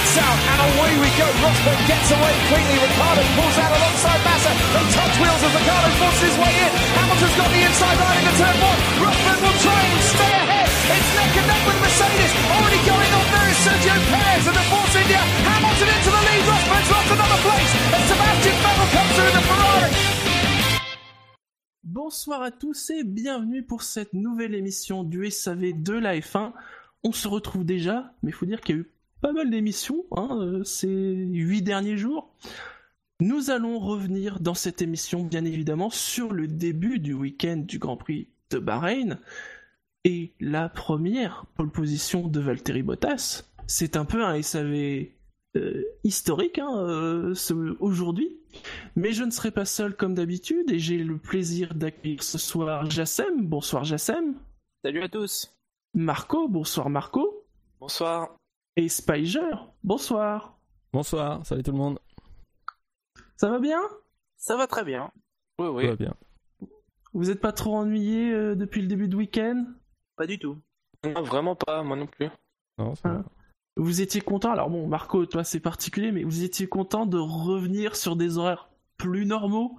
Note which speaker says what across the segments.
Speaker 1: lights out, and away we go. Rosberg gets away quickly. Ricardo pulls out alongside Massa. They touch wheels as Ricardo forces his way in. Hamilton's got the inside line into turn one. Rosberg will try and stay ahead. It's neck and neck with Mercedes. Already going on there is Sergio Perez and the Force India. Hamilton into the lead. Rosberg's lost another place. And Sebastian Vettel comes through the Ferrari.
Speaker 2: Bonsoir à tous et bienvenue pour cette nouvelle émission du SAV de la F1. On se retrouve déjà, mais il faut dire qu'il y a eu pas mal d'émissions hein, euh, ces huit derniers jours. Nous allons revenir dans cette émission, bien évidemment, sur le début du week-end du Grand Prix de Bahreïn et la première pole position de Valtteri Bottas. C'est un peu un SAV euh, historique hein, euh, aujourd'hui, mais je ne serai pas seul comme d'habitude et j'ai le plaisir d'accueillir ce soir Jassem. Bonsoir Jassem.
Speaker 3: Salut à tous.
Speaker 2: Marco. Bonsoir Marco.
Speaker 4: Bonsoir.
Speaker 2: Et Spiger. Bonsoir.
Speaker 5: Bonsoir, salut tout le monde.
Speaker 2: Ça va bien?
Speaker 3: Ça va très bien.
Speaker 4: Oui, oui.
Speaker 5: va bien.
Speaker 2: Vous êtes pas trop ennuyé euh, depuis le début de week-end?
Speaker 3: Pas du tout.
Speaker 4: Non, vraiment pas, moi non plus.
Speaker 5: Non, ça
Speaker 2: Ah. Vous étiez content? Alors bon, Marco, toi c'est particulier, mais vous étiez content de revenir sur des horaires plus normaux?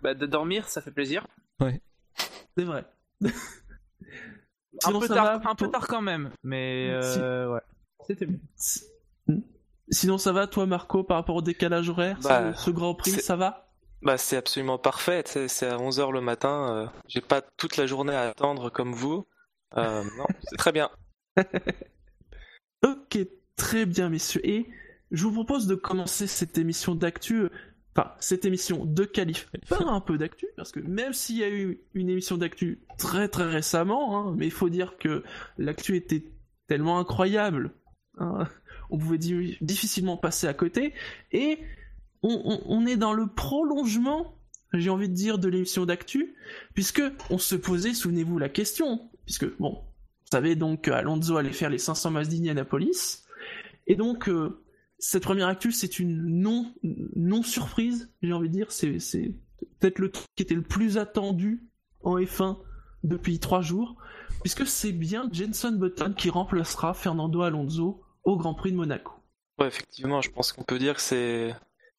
Speaker 3: Bah, de dormir, ça fait plaisir.
Speaker 2: C'est vrai.
Speaker 3: Un peu
Speaker 2: ça
Speaker 3: tard,
Speaker 2: va
Speaker 3: un peu tard quand même, mais euh, ouais. C'était bien.
Speaker 2: Si- Sinon ça va toi Marco par rapport au décalage horaire
Speaker 4: Bah,
Speaker 2: ce, ce Grand Prix ça va?
Speaker 4: Bah, c'est absolument parfait. C'est à 11h le matin. euh, J'ai pas toute la journée à attendre comme vous. Euh, non, c'est très bien.
Speaker 2: Ok, très bien messieurs. Et je vous propose de commencer cette émission d'actu, euh, enfin cette émission de qualif par un peu d'actu, parce que même s'il y a eu une émission d'actu très très récemment, hein, mais il faut dire que l'actu était tellement incroyable, hein, on pouvait di- difficilement passer à côté, et on, est dans le prolongement, j'ai envie de dire, de l'émission d'actu, puisque on se posait, souvenez-vous, la question, puisque bon, vous savez donc qu'Alonso allait faire les 500 miles d'Indianapolis. Et donc, euh, cette première actu, c'est une non, non surprise, j'ai envie de dire. C'est, c'est peut-être le truc qui était le plus attendu en F1 depuis trois jours, puisque c'est bien Jenson Button qui remplacera Fernando Alonso au Grand Prix de Monaco.
Speaker 4: Ouais, effectivement, je pense qu'on peut dire que c'est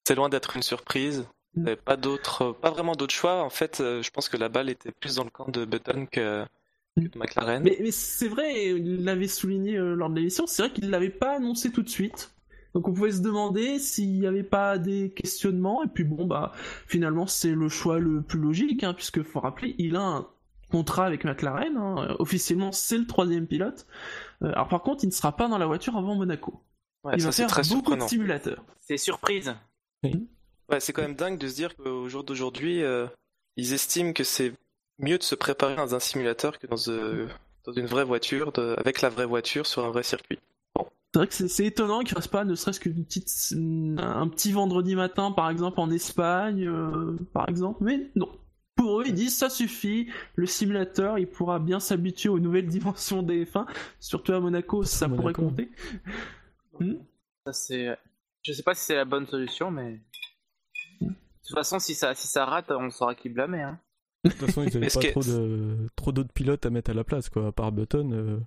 Speaker 4: c'est loin d'être une surprise. Il n'y avait pas d'autre, pas vraiment d'autre choix. En fait, euh, je pense que la balle était plus dans le camp de Button que, que de McLaren.
Speaker 2: Mais, mais c'est vrai, il l'avait souligné euh, lors de l'émission, c'est vrai qu'il ne l'avait pas annoncé tout de suite. Donc on pouvait se demander s'il n'y avait pas des questionnements, et puis bon, bah finalement c'est le choix le plus logique, hein, puisque faut rappeler, il a un contrat avec McLaren, hein, officiellement c'est le troisième pilote. Euh, alors par contre, il ne sera pas dans la voiture avant Monaco.
Speaker 4: Ouais,
Speaker 2: il
Speaker 4: ça
Speaker 2: va
Speaker 4: c'est
Speaker 2: faire
Speaker 4: très
Speaker 2: beaucoup
Speaker 4: surprenant.
Speaker 2: de simulateurs.
Speaker 3: C'est surprise.
Speaker 4: Ouais, c'est quand même dingue de se dire qu'au jour d'aujourd'hui, euh, ils estiment que c'est mieux de se préparer dans un simulateur que dans, euh, dans une vraie voiture, de- avec la vraie voiture sur un vrai circuit.
Speaker 2: C'est vrai que c'est- étonnant qu'il fasse pas ne serait-ce qu'une petite, un petit vendredi matin, par exemple, en Espagne, euh, par exemple, mais non. Pour eux, ils disent ça suffit, le simulateur, il pourra bien s'habituer aux nouvelles dimensions des F1, surtout à Monaco, ça
Speaker 5: Monaco.
Speaker 2: pourrait compter. Hmm.
Speaker 3: Ça, c'est... Je sais pas si c'est la bonne solution, mais. De toute façon, si ça, si ça rate, on saura qui blâmer. Hein.
Speaker 5: De toute façon, ils avaient
Speaker 4: Est-ce
Speaker 5: pas
Speaker 4: que-
Speaker 5: trop de trop d'autres pilotes à mettre à la place, quoi. À part Button, euh,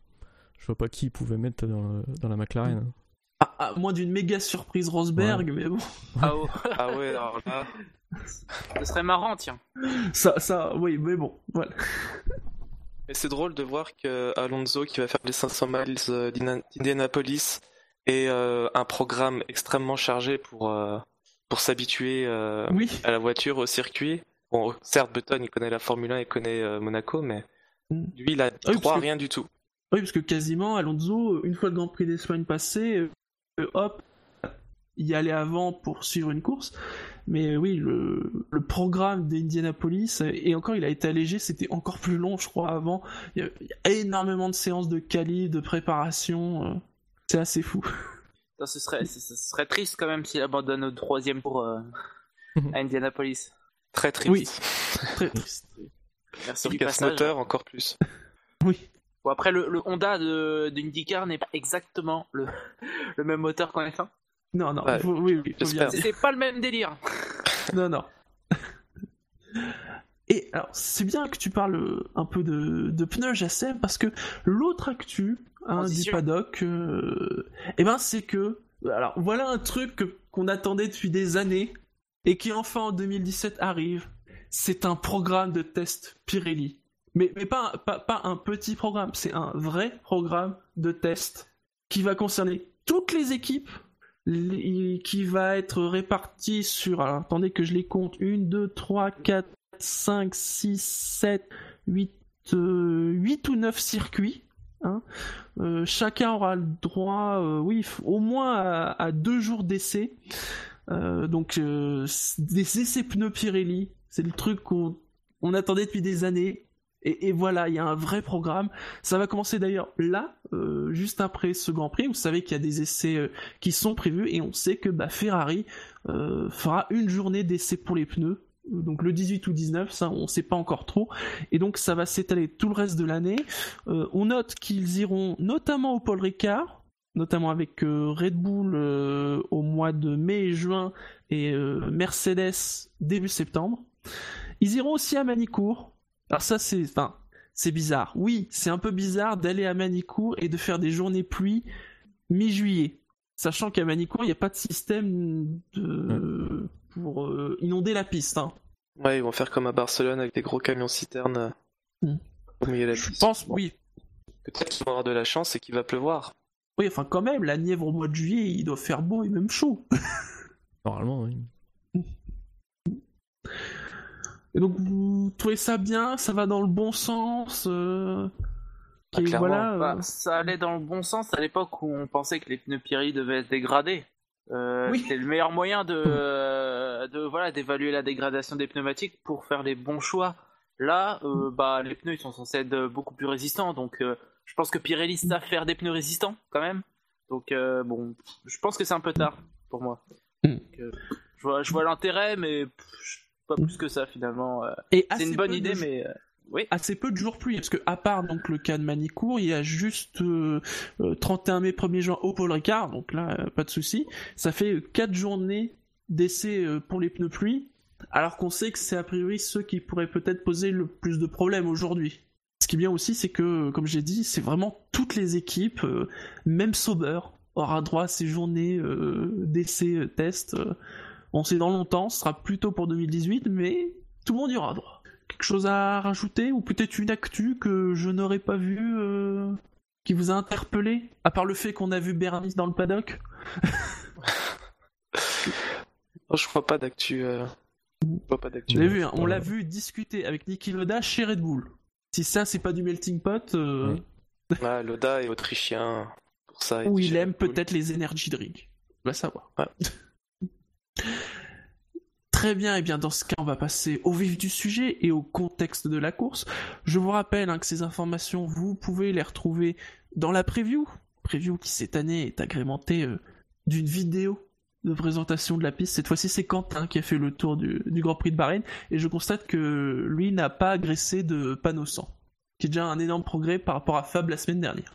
Speaker 5: je vois pas qui ils pouvaient mettre dans, dans la McLaren.
Speaker 2: À, à moins d'une méga surprise Rosberg, mais bon,
Speaker 3: Ah, oh.
Speaker 4: Ah ouais, alors là,
Speaker 3: Ce serait marrant, tiens.
Speaker 2: ça, ça, oui, mais bon, voilà.
Speaker 4: mais c'est drôle de voir que Alonso, qui va faire les 500 miles euh, d'Indianapolis, et euh, un programme extrêmement chargé pour, euh, pour s'habituer euh,
Speaker 2: Oui,
Speaker 4: à la voiture, au circuit. Bon, certes, Button, il connaît la Formule 1, il connaît euh, Monaco, mais
Speaker 2: Mm.
Speaker 4: lui, il a
Speaker 2: Ah oui, parce que-
Speaker 4: rien du tout.
Speaker 2: oui, parce que quasiment, Alonso, une fois le Grand Prix d'Espagne passé, hop, y aller avant pour suivre une course. Mais oui, le, le programme d'Indianapolis, et encore il a été allégé, c'était encore plus long, je crois, avant. Il y, a, il y a énormément de séances de quali, de préparation. euh, c'est assez fou.
Speaker 3: Ça, ce, serait, ce, serait triste quand même s'il abandonne au troisième tour euh, à Indianapolis.
Speaker 4: Très triste.
Speaker 2: Oui. Très triste.
Speaker 3: Merci
Speaker 4: Sur
Speaker 3: du
Speaker 4: casse
Speaker 3: passage.
Speaker 4: moteur, encore plus.
Speaker 2: Oui.
Speaker 3: Bon, après, le, le Honda de- d'IndyCar n'est pas exactement le, le même moteur qu'en F1.
Speaker 2: Non, non,
Speaker 4: Ouais,
Speaker 2: faut- oui, oui, faut bien
Speaker 4: j'espère.
Speaker 3: C'est
Speaker 2: dire.
Speaker 3: c'est pas le même délire.
Speaker 2: Non, non. Et alors, c'est bien que tu parles un peu de, de pneus JSM parce que l'autre actu hein, du paddock, euh, eh ben, c'est que Alors voilà un truc qu'on attendait depuis des années et qui enfin en 2017 arrive. C'est un programme de test Pirelli. Mais, mais pas, un- pas, pas un petit programme, c'est un vrai programme de test qui va concerner toutes les équipes, qui va être réparti sur... Alors attendez que je les compte. 1, 2, 3, 4, 5, 6, 7, 8, 8 ou 9 circuits. hein. Euh, chacun aura le droit, euh, oui, au moins à, à deux jours d'essai. Euh, donc euh, des essais pneus Pirelli, c'est le truc qu'on on attendait depuis des années. Et, voilà, il y a un vrai programme. Ça va commencer d'ailleurs là, euh, juste après ce Grand Prix. Vous savez qu'il y a des essais euh, qui sont prévus et on sait que bah, Ferrari euh, fera une journée d'essai pour les pneus. Donc le 18 ou 19, ça on sait pas encore trop. Et donc ça va s'étaler tout le reste de l'année. On note qu'ils iront notamment au Paul Ricard, notamment avec Red Bull au mois de mai et juin et Mercedes début septembre. Ils iront aussi à Manicourt. Alors ça c'est, enfin, c'est bizarre. Oui, c'est un peu bizarre d'aller à Manicourt et de faire des journées pluie mi-juillet, sachant qu'à Manicourt il n'y a pas de système de... pour euh, inonder la piste. hein.
Speaker 4: Ouais, ils vont faire comme à Barcelone avec des gros camions citernes euh, au milieu de la
Speaker 2: Je
Speaker 4: piste.
Speaker 2: pense,
Speaker 4: Bon,
Speaker 2: oui,
Speaker 4: Peut-être qu'ils vont avoir de la chance et qu'il va pleuvoir.
Speaker 2: oui, enfin quand même, la Nièvre au mois de juillet, il doit faire beau et même chaud.
Speaker 5: Normalement, oui.
Speaker 2: Et donc vous trouvez ça bien, ça va dans le bon sens. euh,
Speaker 4: Ah,
Speaker 2: et voilà. euh,
Speaker 3: Bah, ça allait dans le bon sens à l'époque où on pensait que les pneus Pirelli devaient être dégradés. Euh,
Speaker 2: Oui.
Speaker 3: C'était le meilleur moyen de, euh, de voilà d'évaluer la dégradation des pneumatiques pour faire les bons choix. Là, euh, bah les pneus ils sont censés être beaucoup plus résistants, donc euh, je pense que Pirelli savent faire des pneus résistants quand même. Donc euh, bon, je pense que c'est un peu tard pour moi. Donc, euh, je vois, je vois l'intérêt, mais pas plus que ça finalement. euh.
Speaker 2: et
Speaker 3: C'est une bonne
Speaker 2: de
Speaker 3: idée, mais euh, oui.
Speaker 2: assez peu de jours pluie, parce que à part donc le cas de Manicourt, il y a juste euh, euh, 31 mai, 1er juin au Paul Ricard, donc là euh, pas de souci. Ça fait 4 journées d'essai euh, pour les pneus pluie, alors qu'on sait que c'est a priori ceux qui pourraient peut-être poser le plus de problèmes aujourd'hui. Ce qui est bien aussi, c'est que, comme j'ai dit, c'est vraiment toutes les équipes, même Sauber, aura droit à ces journées d'essai test. On sait dans longtemps, ce sera plutôt pour 2018, mais tout le monde y aura droit. Quelque chose à rajouter ou peut-être une actu que je n'aurais pas vue euh, qui vous a interpellé à part le fait qu'on a vu Bernis dans le paddock?
Speaker 4: Oh, je crois pas d'actu. euh, Je
Speaker 2: vu, hein, on l'a vu discuter avec Niki Loda chez Red Bull. Si ça c'est pas du melting pot, euh,
Speaker 5: Oui.
Speaker 4: Loda est autrichien. Pour ça,
Speaker 2: ou il aime peut-être les energy drinks. On va savoir.
Speaker 4: Ouais.
Speaker 2: Très bien, et bien dans ce cas, on va passer au vif du sujet et au contexte de la course. Je vous rappelle hein, que ces informations, vous pouvez les retrouver dans la preview. Preview qui cette année est agrémentée euh, d'une vidéo de présentation de la piste. Cette fois-ci, c'est Quentin qui a fait le tour du, du Grand Prix de Bahreïn et je constate que lui n'a pas agressé de panneau sang, qui est déjà un énorme progrès par rapport à Fab la semaine dernière.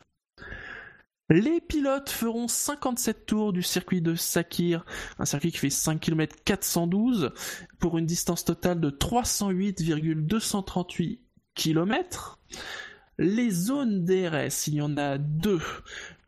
Speaker 2: Les pilotes feront 57 tours du circuit de Sakir, un circuit qui fait 5 km 412 pour une distance totale de 308,238 km. Les zones DRS, il y en a deux.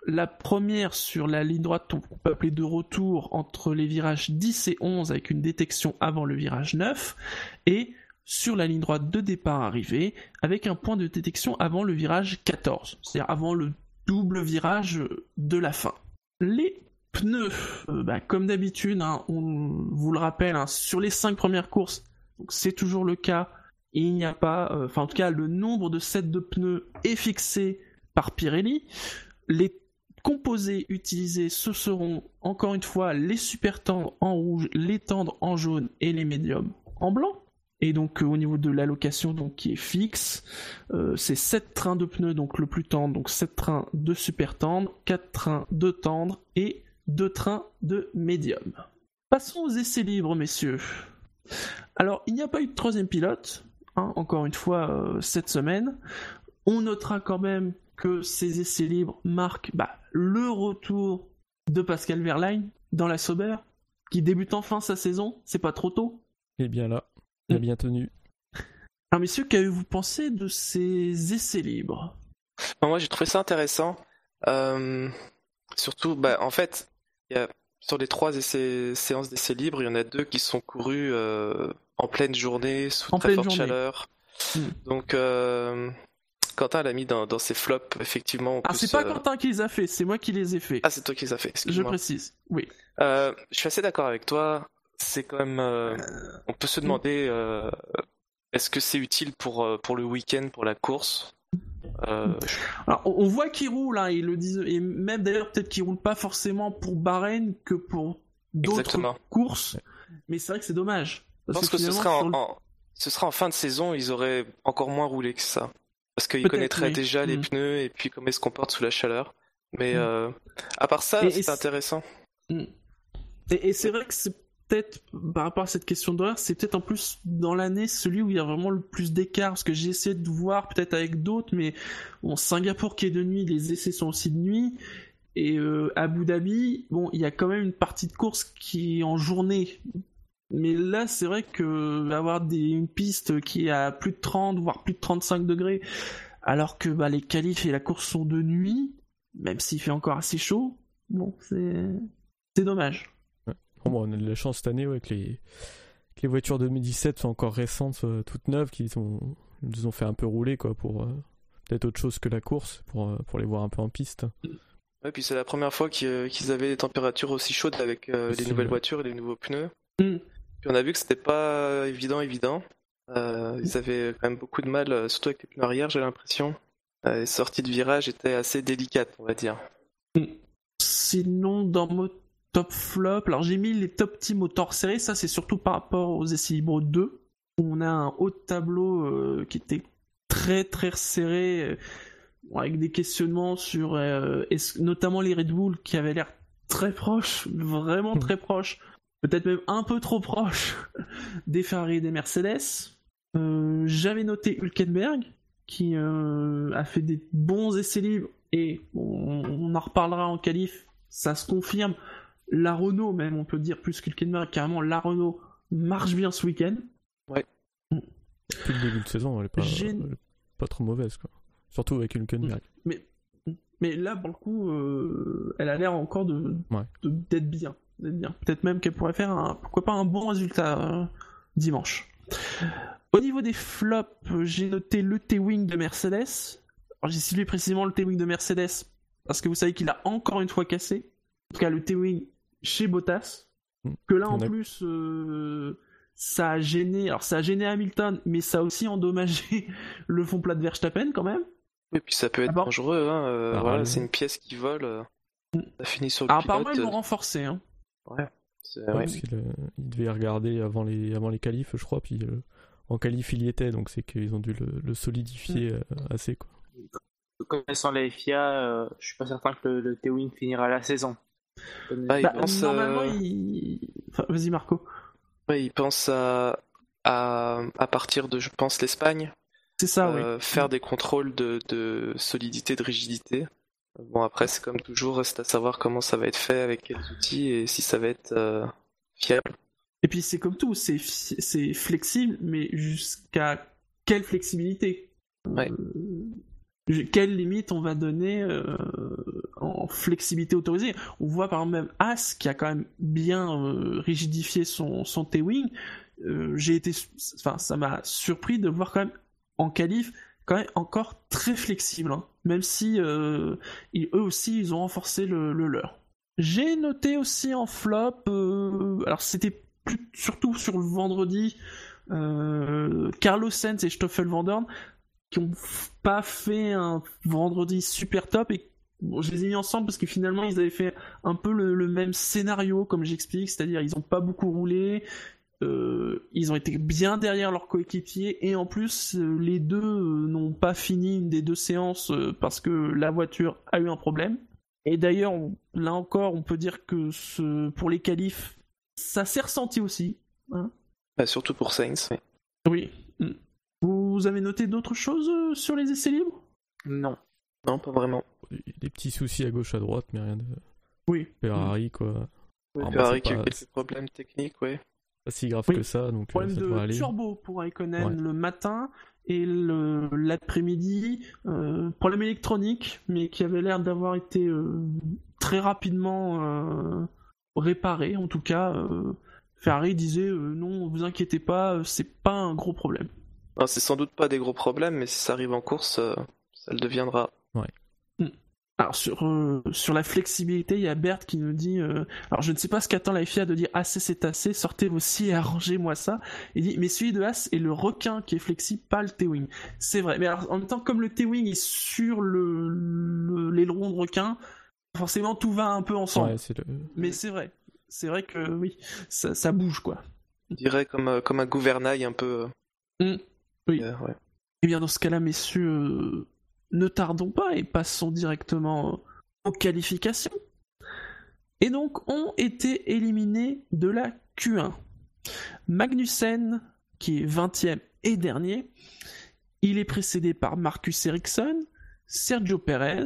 Speaker 2: La première sur la ligne droite, appeler de retour entre les virages 10 et 11 avec une détection avant le virage 9 et sur la ligne droite de départ arrivée avec un point de détection avant le virage 14, c'est-à-dire avant le double virage de la fin. Les pneus, euh, bah, comme d'habitude, hein, on vous le rappelle, hein, sur les 5 premières courses, c'est toujours le cas, il n'y a pas, euh, enfin en tout cas le nombre de sets de pneus est fixé par Pirelli. Les composés utilisés, ce seront encore une fois les super tendres en rouge, les tendres en jaune et les médiums en blanc. Et donc euh, au niveau de l'allocation donc qui est fixe, euh, c'est 7 trains de pneus donc le plus tendre, donc 7 trains de super tendre, 4 trains de tendre et 2 trains de médium. Passons aux essais libres messieurs. Alors il n'y a pas eu de troisième pilote, hein, encore une fois euh, cette semaine. On notera quand même que ces essais libres marquent bah, le retour de Pascal Verlaine dans la Sauber, qui débute enfin sa saison, c'est pas trop tôt.
Speaker 5: Il est bien là. Il a
Speaker 2: Mm.
Speaker 5: bien tenu.
Speaker 2: Alors messieurs, qu'avez-vous pensé de ces essais libres?
Speaker 4: Moi, j'ai trouvé ça intéressant. Euh, surtout, bah, en fait, y a sur les trois essais- séances d'essais libres, il y en a deux qui sont courus euh, en pleine journée, sous
Speaker 2: En
Speaker 4: très forte
Speaker 2: journée.
Speaker 4: chaleur.
Speaker 2: Hmm.
Speaker 4: Donc, euh, Quentin l'a mis dans, dans ses flops, effectivement.
Speaker 2: Ah, c'est pas Quentin qui les a fait, c'est moi qui les ai fait.
Speaker 4: Ah, c'est toi qui les as fait,
Speaker 2: je précise. Oui.
Speaker 4: Euh, je suis assez d'accord avec toi. C'est quand même. euh, on peut se demander euh, est-ce que c'est utile pour, euh, pour le week-end, pour la course? Euh,
Speaker 2: Alors, on voit qu'il roule, hein, ils le disent, et même d'ailleurs, peut-être qu'il roule pas forcément pour Bahreïn que pour d'autres courses, mais c'est vrai que c'est dommage.
Speaker 4: Je
Speaker 2: Parce
Speaker 4: pense que, ce, sera en,
Speaker 2: le-
Speaker 4: en- ce sera en fin de saison, ils auraient encore moins roulé que ça. Parce qu'ils connaîtraient
Speaker 2: oui.
Speaker 4: déjà les
Speaker 2: Mm.
Speaker 4: pneus et puis comment ils se comportent sous la chaleur. Mais
Speaker 2: Mm.
Speaker 4: euh, à part ça, c'est- intéressant.
Speaker 2: Mm. Et, et c'est vrai que c'est peut-être, par rapport à cette question d'horaire, c'est peut-être en plus dans l'année celui où il y a vraiment le plus d'écart, parce que j'ai essayé de voir peut-être avec d'autres, mais bon, Singapour qui est de nuit, les essais sont aussi de nuit, et euh, Abu Dhabi, bon, il y a quand même une partie de course qui est en journée. Mais là, c'est vrai que avoir des, une piste qui est à plus de 30, voire plus de 35 degrés, alors que bah, les qualifs et la course sont de nuit, même s'il fait encore assez chaud, bon, c'est c'est dommage.
Speaker 5: Bon, bon, on a de la chance cette année ouais, que, les... que les voitures 2017 sont encore récentes, euh, toutes neuves, qu'ils ont... ils nous ont fait un peu rouler quoi, pour euh, peut-être autre chose que la course, pour, euh, pour les voir un peu en piste.
Speaker 4: Ouais, puis c'est la première fois qu'ils avaient des températures aussi chaudes avec euh, les nouvelles
Speaker 5: ouais.
Speaker 4: voitures et les nouveaux pneus.
Speaker 2: Mm.
Speaker 4: Puis on a vu que c'était pas évident, évident. Euh, ils avaient quand même beaucoup de mal, surtout avec les pneus arrière, j'ai l'impression. Euh, les sorties de virage étaient assez délicates, on va dire.
Speaker 2: Sinon, dans mon top flop, alors j'ai mis les top teams au tort serré, ça c'est surtout par rapport aux essais libres 2, où on a un haut de tableau euh, qui était très très serré, euh, avec des questionnements sur euh, notamment les Red Bull qui avaient l'air très proches, vraiment très proches, peut-être même un peu trop proches des Ferrari et des Mercedes. J'avais noté Hülkenberg, qui a fait des bons essais libres, et on, on en reparlera en qualif, ça se confirme. La Renault, même, on peut dire plus qu'Hülkenberg, carrément, la Renault marche bien ce week-end.
Speaker 5: Depuis le début de saison, elle est pas,
Speaker 2: J'ai-
Speaker 5: elle est pas trop mauvaise. Quoi. Surtout avec Hülkenberg.
Speaker 2: Mais, mais là, pour le coup, euh, elle a l'air encore de
Speaker 5: Ouais.
Speaker 2: de- d'être bien. d'être bien. Peut-être même qu'elle pourrait faire un, pourquoi pas un bon résultat euh, dimanche. Au niveau des flops, j'ai noté le T-Wing de Mercedes. Alors, j'ai ciblé précisément le T-Wing de Mercedes parce que vous savez qu'il a encore une fois cassé. En tout cas, le T-Wing chez Bottas.
Speaker 5: Mm.
Speaker 2: Que là, en plus, euh, ça a gêné. Alors, ça a gêné Hamilton, mais ça a aussi endommagé le fond plat de Verstappen quand même.
Speaker 4: Et puis ça peut être dangereux, hein. euh,
Speaker 5: Ah,
Speaker 4: voilà,
Speaker 5: ouais.
Speaker 4: c'est une pièce qui vole. euh, Ça finit sur le
Speaker 2: Alors,
Speaker 4: pilote.
Speaker 2: apparemment, ils l'ont renforcé. Hein.
Speaker 4: c'est-
Speaker 5: Ouais,
Speaker 4: ouais.
Speaker 5: Parce qu'il euh, il devait regarder avant les, avant les qualifs, je crois. Puis euh, en qualif, il y était. Donc c'est qu'ils ont dû le, le solidifier
Speaker 2: Mm.
Speaker 5: euh, assez. Quoi.
Speaker 3: Connaissant la FIA, euh, je suis pas certain que le, le T-Wing finira la saison. Comme-
Speaker 4: Ah, il
Speaker 2: Bah,
Speaker 4: pense,
Speaker 2: normalement,
Speaker 4: euh,
Speaker 2: il... Enfin, vas-y, Marco.
Speaker 4: Ouais, il pense à, à, à partir de, je pense, l'Espagne,
Speaker 2: C'est ça,
Speaker 4: euh, faire des contrôles de, de solidité, de rigidité. Bon, après, c'est comme toujours, reste à savoir comment ça va être fait, avec quels outils et si ça va être euh, fiable.
Speaker 2: oui. Et puis, c'est comme tout, c'est c'est flexible, mais jusqu'à quelle flexibilité?
Speaker 4: Ouais.
Speaker 2: Euh, Quelle limite on va donner euh, flexibilité autorisée On voit par exemple même As qui a quand même bien euh, rigidifié son, son T-Wing. Euh, J'ai été, enfin, ça m'a surpris de voir quand même en qualif quand même encore très flexible, hein. même si euh, ils- eux aussi ils ont renforcé le, le leur. J'ai noté aussi en flop, alors c'était surtout sur le vendredi, Carlos Sainz et Stoffel Van Dorn qui ont pas fait un vendredi super top et bon, je les ai mis ensemble parce que finalement ils avaient fait un peu le, le même scénario comme j'explique, c'est-à-dire ils ont pas beaucoup roulé, euh, ils ont été bien derrière leurs coéquipiers et en plus euh, les deux euh, n'ont pas fini une des deux séances parce que la voiture a eu un problème. Et d'ailleurs, là encore, on peut dire que ce, pour les qualifs, ça s'est ressenti aussi.
Speaker 4: Bah, surtout pour Sainz.
Speaker 2: Oui. Vous avez noté d'autres choses sur les essais libres?
Speaker 3: Non.
Speaker 4: Non, pas vraiment.
Speaker 5: Des petits soucis à gauche à droite, mais rien de
Speaker 2: Oui.
Speaker 5: Ferrari, quoi.
Speaker 4: Oui,
Speaker 5: Ah,
Speaker 4: Ferrari qui a
Speaker 5: pas-
Speaker 4: quelques problèmes techniques, ouais.
Speaker 5: Pas si grave
Speaker 2: Oui.
Speaker 5: que ça, donc euh,
Speaker 2: Problème
Speaker 5: ça devrait
Speaker 2: de
Speaker 5: aller.
Speaker 2: turbo pour Raikkonen
Speaker 5: Ouais.
Speaker 2: le matin et l'après-midi. euh, problème électronique, mais qui avait l'air d'avoir été euh, très rapidement euh, réparé. En tout cas, Ferrari disait non, vous inquiétez pas, c'est pas un gros problème.
Speaker 4: C'est sans doute pas des gros problèmes, mais si ça arrive en course, ça le deviendra.
Speaker 5: Ouais.
Speaker 2: Alors sur, euh, sur la flexibilité, il y a Bert qui nous dit euh, alors je ne sais pas ce qu'attend la FIA de dire assez c'est assez, sortez vos scies et arrangez-moi ça. Il dit mais celui de As est le requin qui est flexible, pas le T-wing. C'est vrai, mais alors, en même temps comme le T-wing est sur le l'aileron de requin, forcément tout va un peu ensemble. Mais c'est vrai, c'est vrai que oui, ça, ça bouge quoi.
Speaker 4: Je dirais comme, euh, comme un gouvernail un peu.
Speaker 2: Mmh. Oui. Et eh bien dans ce cas-là, messieurs, ne tardons pas et passons directement aux qualifications. Et donc, ont été éliminés de la Q1. Magnussen, qui est 20e et dernier, il est précédé par Marcus Ericsson, Sergio Perez,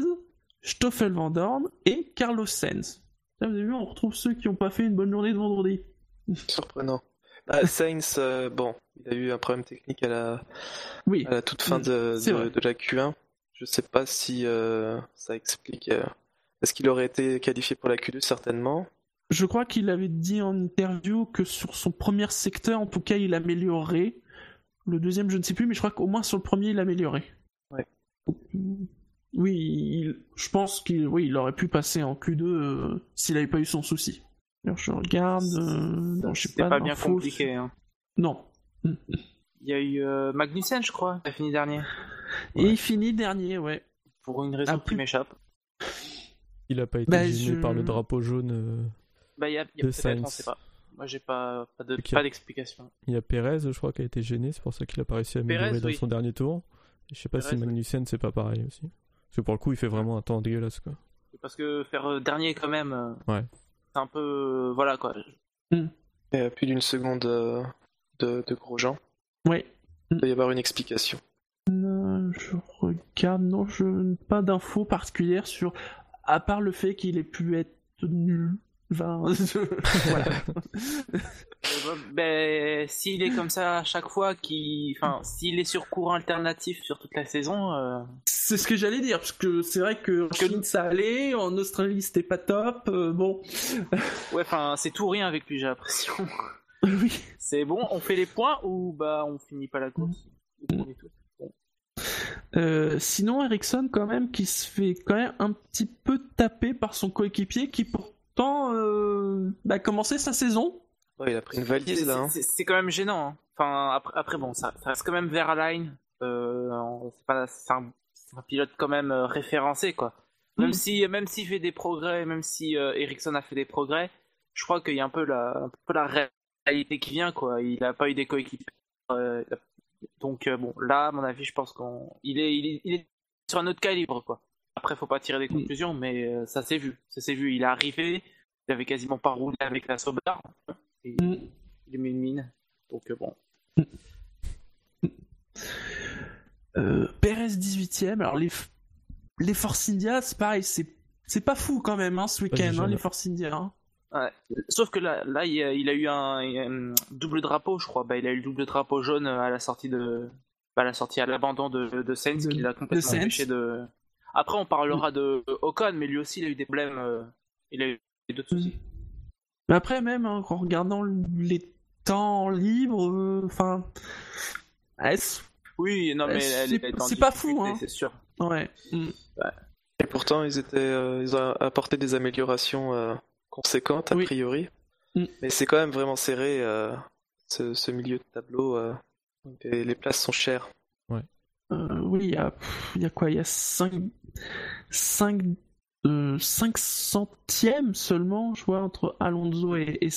Speaker 2: Stoffel Van Dorn et Carlos Sainz. vous avez vu, on retrouve ceux qui n'ont pas fait une bonne journée de vendredi.
Speaker 4: Surprenant. Bah, Sainz, euh, bon, il a eu un problème technique à la, oui. à la toute fin de, de la Q1. Je sais pas si euh, ça explique. Euh, est-ce qu'il aurait été qualifié pour la Q2 Certainement?
Speaker 2: Je crois qu'il avait dit en interview que sur son premier secteur, en tout cas, il améliorait. Le deuxième, je ne sais plus, mais je crois qu'au moins sur le premier, il améliorait.
Speaker 4: Ouais.
Speaker 2: Oui, je pense qu'il oui, il aurait pu passer en Q2 euh, s'il n'avait pas eu son souci. Alors, je regarde. non, je sais pas.
Speaker 3: pas bien compliqué. Hein.
Speaker 2: Non.
Speaker 3: Il y a eu Magnussen, je crois, qui a fini dernier.
Speaker 2: Et il finit dernier, ouais.
Speaker 3: Pour une raison qui m'échappe.
Speaker 5: Il a pas été bah, gêné par le drapeau jaune. Euh,
Speaker 3: bah, il y a, y a peut-être, on sait pas. Moi, j'ai pas, pas, de, pas d'explication.
Speaker 5: Il y a Perez, je crois, qui a été gêné, c'est pour ça qu'il a pas réussi à améliorer dans son dernier tour. Je sais pas si Magnussen, c'est pas pareil aussi. Parce que pour le coup, il fait vraiment un temps dégueulasse, quoi.
Speaker 3: Parce que faire euh, dernier, quand même, euh,
Speaker 5: ouais.
Speaker 3: c'est un peu. voilà, quoi.
Speaker 4: Mm. Il y a plus d'une seconde de, de Grosjean.
Speaker 2: Ouais.
Speaker 4: Il doit y avoir une explication
Speaker 2: je regarde, non, je pas d'infos particulières sur, à part le fait qu'il ait pu être nul. Enfin, voilà.
Speaker 3: ben, s'il est comme ça à chaque fois, qui, enfin, s'il est sur courant alternatif sur toute la saison. Euh,
Speaker 2: c'est ce que j'allais dire, parce que c'est vrai que en Chine ça allait, en Australie c'était pas top, euh, bon.
Speaker 3: ouais, enfin, c'est tout rien avec lui, j'ai l'impression.
Speaker 2: oui.
Speaker 3: C'est bon, on fait les points ou bah on finit pas la course.
Speaker 2: Euh, sinon, Ericsson, quand même, qui se fait quand même un petit peu taper par son coéquipier qui pourtant euh, a bah, commencé sa saison.
Speaker 4: il a pris une valise là. Hein.
Speaker 3: C'est quand même gênant. Hein. Enfin, après, bon, ça, reste quand même vers line. Euh, c'est un, pilote quand même euh, référencé, quoi. Même mm. si, même s'il fait des progrès, même si Ericsson a fait des progrès, je crois qu'il y a un peu la, un peu la réalité qui vient, quoi. Il n'a pas eu des coéquipiers. Donc euh, bon, là, à mon avis, je pense qu'il est, il est, il est sur un autre calibre, quoi. Après, faut pas tirer des conclusions, mais euh, ça s'est vu. Ça s'est vu. Il est arrivé, il avait quasiment pas roulé avec la Sauber. Et mm. Il est mis une mine. Donc euh, bon.
Speaker 2: Perez 18ème. Alors les, les Force India, c'est pareil, c'est pas fou quand même hein, ce week-end, hein, les Force India. Hein.
Speaker 3: Sauf que là, là il, a, eu un, double drapeau, je crois. Bah, il a eu le double drapeau jaune à la sortie de, bah, à la sortie à l'abandon de, de Sainz, qui l'a complètement empêché de. Après, on parlera de Ocon, mais lui aussi, il a eu des problèmes. Euh, il a eu d'autres soucis.
Speaker 2: Mais après, même hein, en regardant les temps libres, euh, enfin,
Speaker 3: oui, non, mais
Speaker 2: c'est pas fou, hein.
Speaker 3: C'est sûr.
Speaker 2: Ouais. Mm.
Speaker 4: Et pourtant, ils étaient, euh, ils ont apporté des améliorations conséquente a priori. Mm. Mais c'est quand même vraiment serré euh, ce, milieu de tableau. Euh, les places sont chères.
Speaker 5: Ouais.
Speaker 2: Euh, oui, il y a, y a quoi? Il y a 5, 5, 5 centièmes seulement, je vois, entre Alonso et, et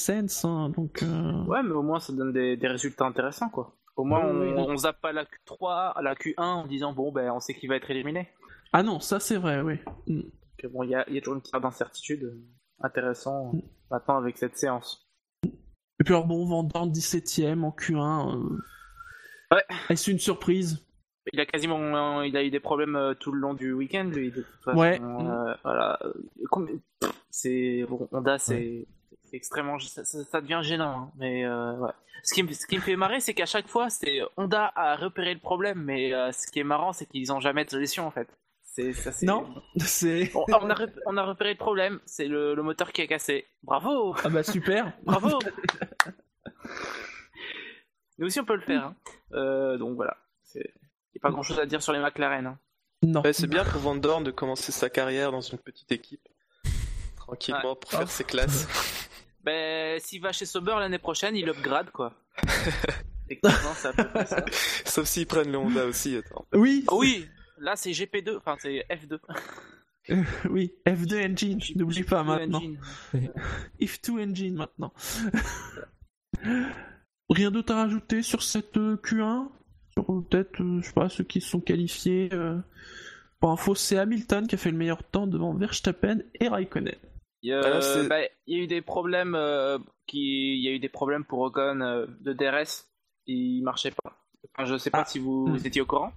Speaker 2: hein, donc,
Speaker 3: Ouais, mais au moins ça donne des, résultats intéressants, quoi. Au moins, on, zappe pas la Q3, à la Q1 en disant, bon, ben, on sait qu'il va être éliminé.
Speaker 2: Ah non, ça c'est vrai, oui. Mm.
Speaker 3: bon, il y a, y a, toujours une part d'incertitude intéressant mm. maintenant avec cette séance.
Speaker 2: Et puis alors bon, Vendant 17ème en Q1. Euh...
Speaker 3: Ouais.
Speaker 2: Est-ce une surprise?
Speaker 3: Il a quasiment, il a eu des problèmes euh, tout le long du week-end lui. De toute façon,
Speaker 2: ouais.
Speaker 3: Euh, voilà. C'est bon, Honda, c'est extrêmement, ça, devient gênant. Hein. Mais euh, ouais. Ce qui, me, ce qui me fait marrer, c'est qu'à chaque fois, c'est Honda a repéré le problème, mais ce qui est marrant, c'est qu'ils ont jamais de solution en fait. C'est ça. c'est-
Speaker 2: Non, c'est.
Speaker 3: Bon, on, a, rep- on a repéré le problème, c'est le, le moteur qui est cassé. Bravo
Speaker 2: Ah bah super.
Speaker 3: Bravo Nous aussi on peut le faire. hein. Euh, donc voilà. Il n'y a pas grand chose à dire sur les McLaren. hein.
Speaker 2: Non.
Speaker 4: Ouais, c'est bien pour Van Dorn de commencer sa carrière dans une petite équipe. Tranquillement pour faire ses classes.
Speaker 3: Ben, s'il va chez Sauber l'année prochaine, il upgrade quoi. Effectivement, c'est à peu près ça.
Speaker 4: Sauf s'ils prennent le Honda aussi, attends.
Speaker 2: Oui.
Speaker 3: Oui, là c'est GP2, enfin c'est F2.
Speaker 2: Oui. F2 engine. N'oublie pas maintenant.
Speaker 3: Engine.
Speaker 2: If2 engine maintenant. Rien d'autre à rajouter sur cette euh, Q1 Sur euh, peut-être, euh, je sais pas, ceux qui se sont qualifiés. euh, Pour info, c'est Hamilton qui a fait le meilleur temps devant Verstappen et Raikkonen.
Speaker 3: Il y, a,
Speaker 4: Ah,
Speaker 3: bah, il y a eu des problèmes euh, qui, il y a eu des problèmes pour Ocon euh, de DRS, il marchait pas. Enfin, je sais pas
Speaker 2: Ah.
Speaker 3: si vous,
Speaker 2: Hmm.
Speaker 3: vous étiez au courant.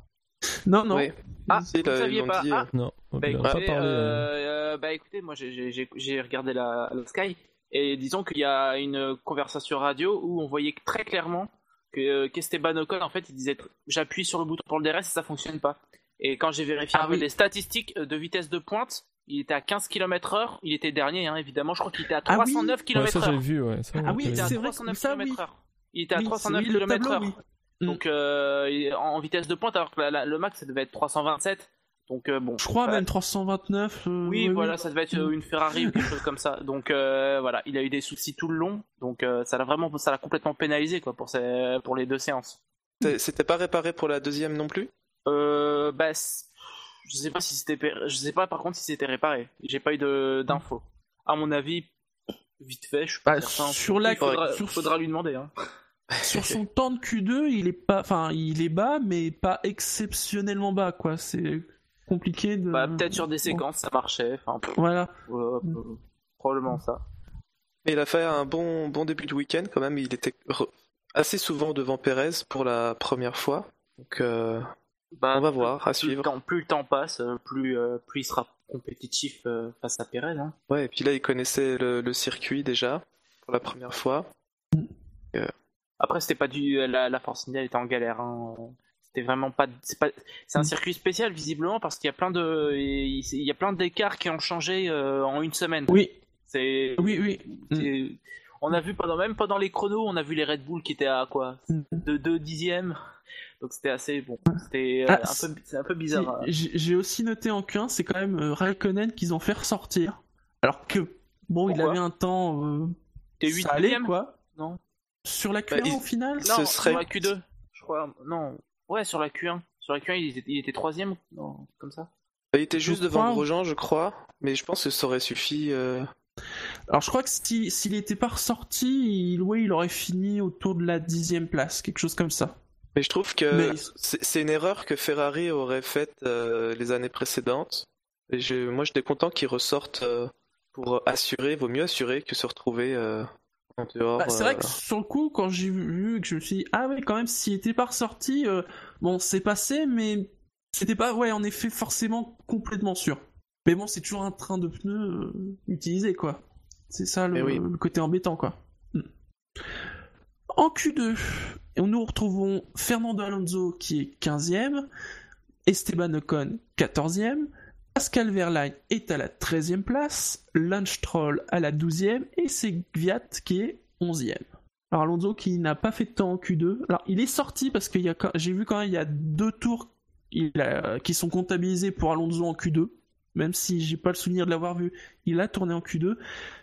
Speaker 2: Non, non.
Speaker 4: Oui.
Speaker 3: Ah,
Speaker 4: Si,
Speaker 3: vous
Speaker 4: là,
Speaker 3: saviez pas.
Speaker 4: dit,
Speaker 3: Ah,
Speaker 4: euh,
Speaker 5: Non, on
Speaker 3: Bah
Speaker 5: a pas
Speaker 3: écoutez,
Speaker 5: parlé. euh.
Speaker 3: euh, euh, bah écoutez, moi j'ai- regardé la, la Sky et disons qu'il y a une conversation radio où on voyait très clairement que qu'Esteban Ocon en fait il disait j'appuie sur le bouton pour le DRS et ça fonctionne pas. Et quand j'ai vérifié
Speaker 2: Ah oui.
Speaker 3: les statistiques de vitesse de pointe, il était à 15 km/h, il était dernier hein, évidemment, je crois qu'il était à
Speaker 2: Ah oui.
Speaker 3: 309
Speaker 5: Ouais, ça
Speaker 3: km/h.
Speaker 5: j'ai vu, ouais. ça,
Speaker 2: Ah oui,
Speaker 3: il était à
Speaker 2: c'est vrai que
Speaker 3: 309
Speaker 2: ça, oui.
Speaker 3: km/h. Il était à
Speaker 2: Oui,
Speaker 3: 309
Speaker 2: oui, le tableau,
Speaker 3: km/h.
Speaker 2: Mm.
Speaker 3: Donc euh, en vitesse de pointe alors que la- la- le max ça devait être 327. Donc euh, bon.
Speaker 2: Je crois
Speaker 3: voilà.
Speaker 2: même 329. euh,
Speaker 3: Oui, voilà, ça devait être une Ferrari ou quelque chose comme ça. Donc euh, voilà, il a eu des soucis tout le long, donc euh, ça l'a vraiment, ça l'a complètement pénalisé quoi pour ces, pour les deux séances.
Speaker 4: C'était pas réparé pour la deuxième non plus?
Speaker 3: Euh, bah, je sais pas si c'était, je sais pas par contre si c'était réparé. J'ai pas eu de d'infos. À mon avis, vite fait, je suis pas
Speaker 2: Bah,
Speaker 3: certain.
Speaker 2: sur la-
Speaker 3: il faudra,
Speaker 2: sur-
Speaker 3: faudra lui demander. Hein.
Speaker 2: Sur son temps de Q2, il est pas, enfin, il est bas, mais pas exceptionnellement bas, quoi. C'est compliqué de.
Speaker 3: Bah, peut-être sur des séquences ça marchait. Enfin,
Speaker 2: Voilà.
Speaker 3: euh, euh, probablement ça.
Speaker 4: Mais il a fait un bon, bon début de week-end quand même. Il était assez souvent devant Perez pour la première fois. Donc euh,
Speaker 3: Bah,
Speaker 4: on va
Speaker 3: plus-
Speaker 4: voir, à
Speaker 3: plus
Speaker 4: suivre.
Speaker 3: Le temps, plus le temps passe, euh, plus, euh, plus il sera compétitif euh, face à Perez. Hein.
Speaker 4: Ouais, et puis là il connaissait le, le circuit déjà pour la première fois.
Speaker 3: Après, c'était pas du la, la Force India était en galère. Hein. C'était vraiment pas. C'est pas. Un circuit spécial visiblement parce qu'il y a plein de. Il y a plein d'écarts qui ont changé euh, en une semaine.
Speaker 2: Oui,
Speaker 3: C'est.
Speaker 2: oui, oui.
Speaker 3: On a vu pendant même pendant les chronos, on a vu les Red Bull qui étaient à quoi
Speaker 2: Mm.
Speaker 3: de 2 dixièmes. Donc c'était assez bon. C'était euh,
Speaker 2: Ah,
Speaker 3: un peu c'est un peu bizarre. hein.
Speaker 2: J'ai aussi noté en Q1, c'est quand même euh, Raikkonen qu'ils ont fait ressortir. Alors que, bon, il avait un temps. euh,
Speaker 3: T'es 8
Speaker 2: ça allait, quoi.
Speaker 3: Non.
Speaker 2: Sur la Q1
Speaker 4: Bah, il-
Speaker 2: au final
Speaker 4: Ce
Speaker 3: Non,
Speaker 4: serait-
Speaker 3: sur la Q2, je crois. Non. Ouais, sur la Q1. Sur la Q1, il était, il était troisième Non, comme ça.
Speaker 4: Il était juste
Speaker 2: Je
Speaker 4: devant
Speaker 2: crois-
Speaker 4: Grosjean, je crois. Mais je pense que ça aurait suffi. euh,
Speaker 2: Alors je crois que si- s'il était pas ressorti, il, ouais, il aurait fini autour de la dixième place, quelque chose comme ça.
Speaker 4: Mais je trouve que
Speaker 2: Mais-
Speaker 4: c'est une erreur que Ferrari aurait faite euh, les années précédentes. Et je, moi, j'étais content qu'ils ressortent euh, pour assurer. Vaut mieux assurer que se retrouver euh.
Speaker 2: Bah, c'est vrai
Speaker 4: euh,
Speaker 2: que sur le coup, quand j'ai vu, que je me suis dit, ah ouais, quand même, s'il était pas ressorti, euh, bon, c'est passé, mais c'était pas, ouais, en effet, forcément complètement sûr. Mais bon, c'est toujours un train de pneus euh, utilisé, quoi. C'est ça le,
Speaker 4: Eh oui.
Speaker 2: le côté embêtant, quoi. Hmm. En Q2, nous retrouvons Fernando Alonso qui est 15e, Esteban Ocon 14e, Pascal Verlaine est à la 13e place, Lance Stroll à la 12e et c'est Gviat qui est 11e. Alors Alonso qui n'a pas fait de temps en Q2. Alors il est sorti parce que j'ai vu quand même il y a deux tours il a- qui sont comptabilisés pour Alonso en Q2. Même si j'ai pas le souvenir de l'avoir vu, il a tourné en Q2.